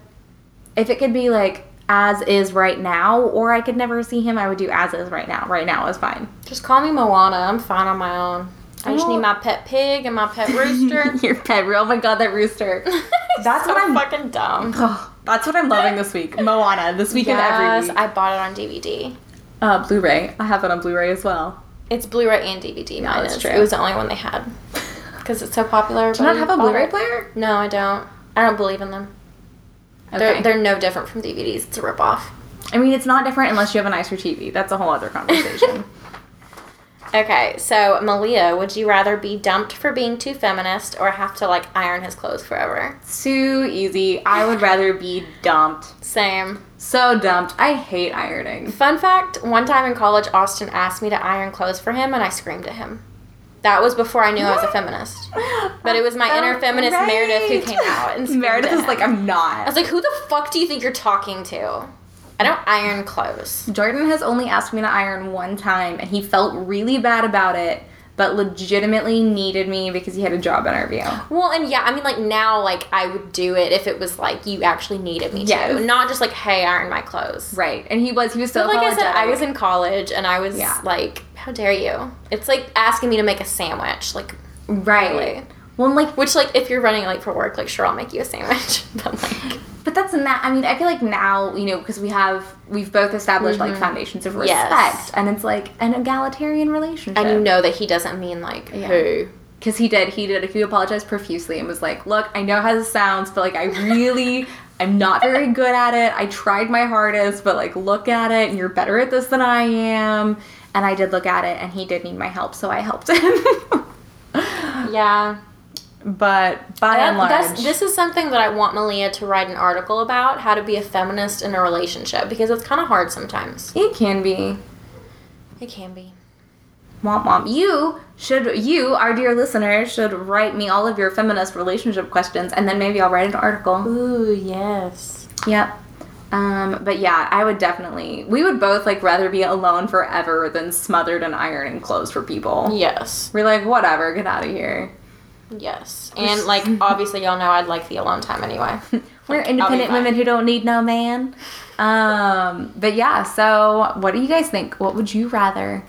if it could be like as is right now, or I could never see him, I would do as is right now. Right now is fine. Just call me Moana. I'm fine on my own. I just need my pet pig and my pet <laughs> rooster. <laughs> Your pet, oh my god, that rooster. <laughs> That's so what I'm- fucking dumb. <sighs> Oh, that's what I'm loving this week. Moana, this week and every Yes, week. I bought it on DVD. uh, Blu-ray. I have it on Blu-ray as well. It's Blu-ray and DVD. Mine that's is. true. It was the only one they had because it's so popular. Do you not have a Blu-ray player? No, I don't. I don't believe in them. They're they're no different from DVDs. It's a ripoff. I mean, it's not different unless you have a nicer TV. That's a whole other conversation. <laughs> Okay, so Malia, would you rather be dumped for being too feminist or have to like iron his clothes forever? Too easy. I would rather be dumped. Same. So dumped. I hate ironing. Fun fact: One time in college, Austin asked me to iron clothes for him, and I screamed at him. That was before I knew I was a feminist. But it was my inner Oh, feminist right. Meredith who came out and Meredith is like. I'm not. I was like, who the fuck do you think you're talking to? I don't iron clothes. Jordan has only asked me to iron one time, and he felt really bad about it, but legitimately needed me because he had a job interview. Well, and yeah, I mean, like now, like I would do it if it was like you actually needed me Yes. to, not just like, hey, iron my clothes. Right, and he was he was so But like I said, I was in college and I was Yeah. like, how dare you? It's like asking me to make a sandwich, like, right. really. Well, like, which like if you're running late for work, like sure I'll make you a sandwich, <laughs> but like. but that's not. I mean, I feel like now you know because we have we've both established like foundations of respect, Mm-hmm. Yes. and it's like an egalitarian relationship. And you know that he doesn't mean like Yeah. who. because he did he did he apologized profusely and was like look i know how this sounds but like i really <laughs> i'm not very good at it i tried my hardest but like look at it and you're better at this than i am and i did look at it and he did need my help so i helped him <laughs> Yeah. But by and large, this is something that I want Malia to write an article about how to be a feminist in a relationship because it's kind of hard sometimes. it can be. It can be. Womp womp. You should, you, our dear listener, should write me all of your feminist relationship questions, and then maybe I'll write an article. Ooh, yes. Yep. Um, but yeah, I would definitely. We would both like rather be alone forever than smothered in ironing clothes for people. Yes. We're like, whatever, get out of here. Yes. And like obviously y'all know I'd like the alone time anyway. <laughs> We're Like, independent women who don't need no man. Um, but yeah, so what do you guys think? What would you rather?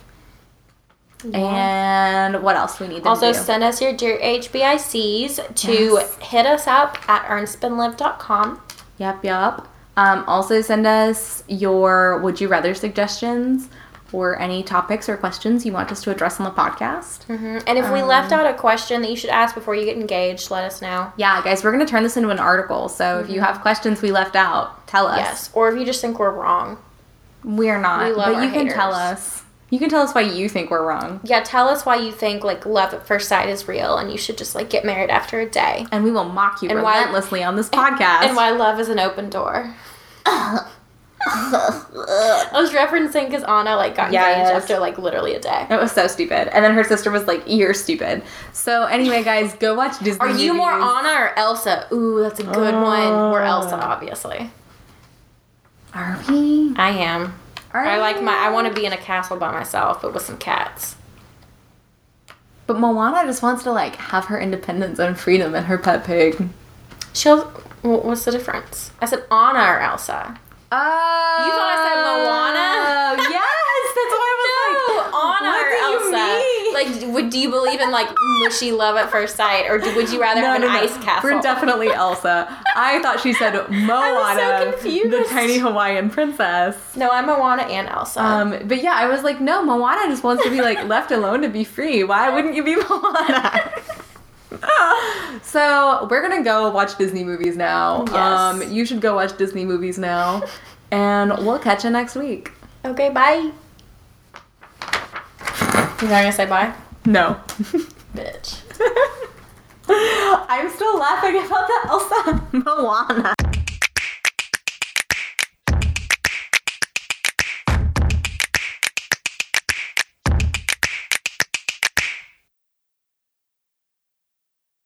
And what else we need Also to do? send us your dear HBICs to Yes. hit us up at earnspendlive.com. Yep, yep. Um, also send us your would you rather suggestions or any topics or questions you want us to address on the podcast. Mm-hmm. And if we um, left out a question that you should ask before you get engaged, let us know. Yeah, guys, we're gonna turn this into an article. So if you mm-hmm. have questions we left out, tell us. Yes. Or if you just think we're wrong. We're not, We love but you can tell us. You can tell us why you think we're wrong, Yeah, tell us why you think like love at first sight is real and you should just like get married after a day. and we will mock you And why- relentlessly on this <laughs> podcast. And why love is an open door. <laughs> I was referencing because Anna like got engaged after like literally a day. It was so stupid. And then her sister was like, "You're stupid." So anyway, guys, go watch Disney. Are you more. Anna or Elsa? Ooh, that's a good one. We're Elsa, ah. obviously. Are we? I am. Are I like my. I want to be in a castle by myself, but with some cats. But Moana just wants to like have her independence and freedom and her pet pig. She'll. What's the difference? I said Anna or Elsa. Oh, You thought I said Moana? <laughs> yes, that's why I was like, Anna what or Elsa? mean? Like, would do you believe in like mushy love at first sight, or would you rather have an ice castle? We're definitely <laughs> Elsa. I thought she said Moana, confused. the tiny Hawaiian princess. no, I'm Moana and Elsa. Um, but yeah, I was like, no, Moana just wants to be like left alone to be free. Why wouldn't you be <laughs> Moana? So we're gonna go watch Disney movies now. Yes. Um, you should go watch Disney movies now, <laughs> and we'll catch you next week. okay, bye. You're not gonna say bye, No. <laughs> bitch. <laughs> I'm still laughing about the Elsa Moana.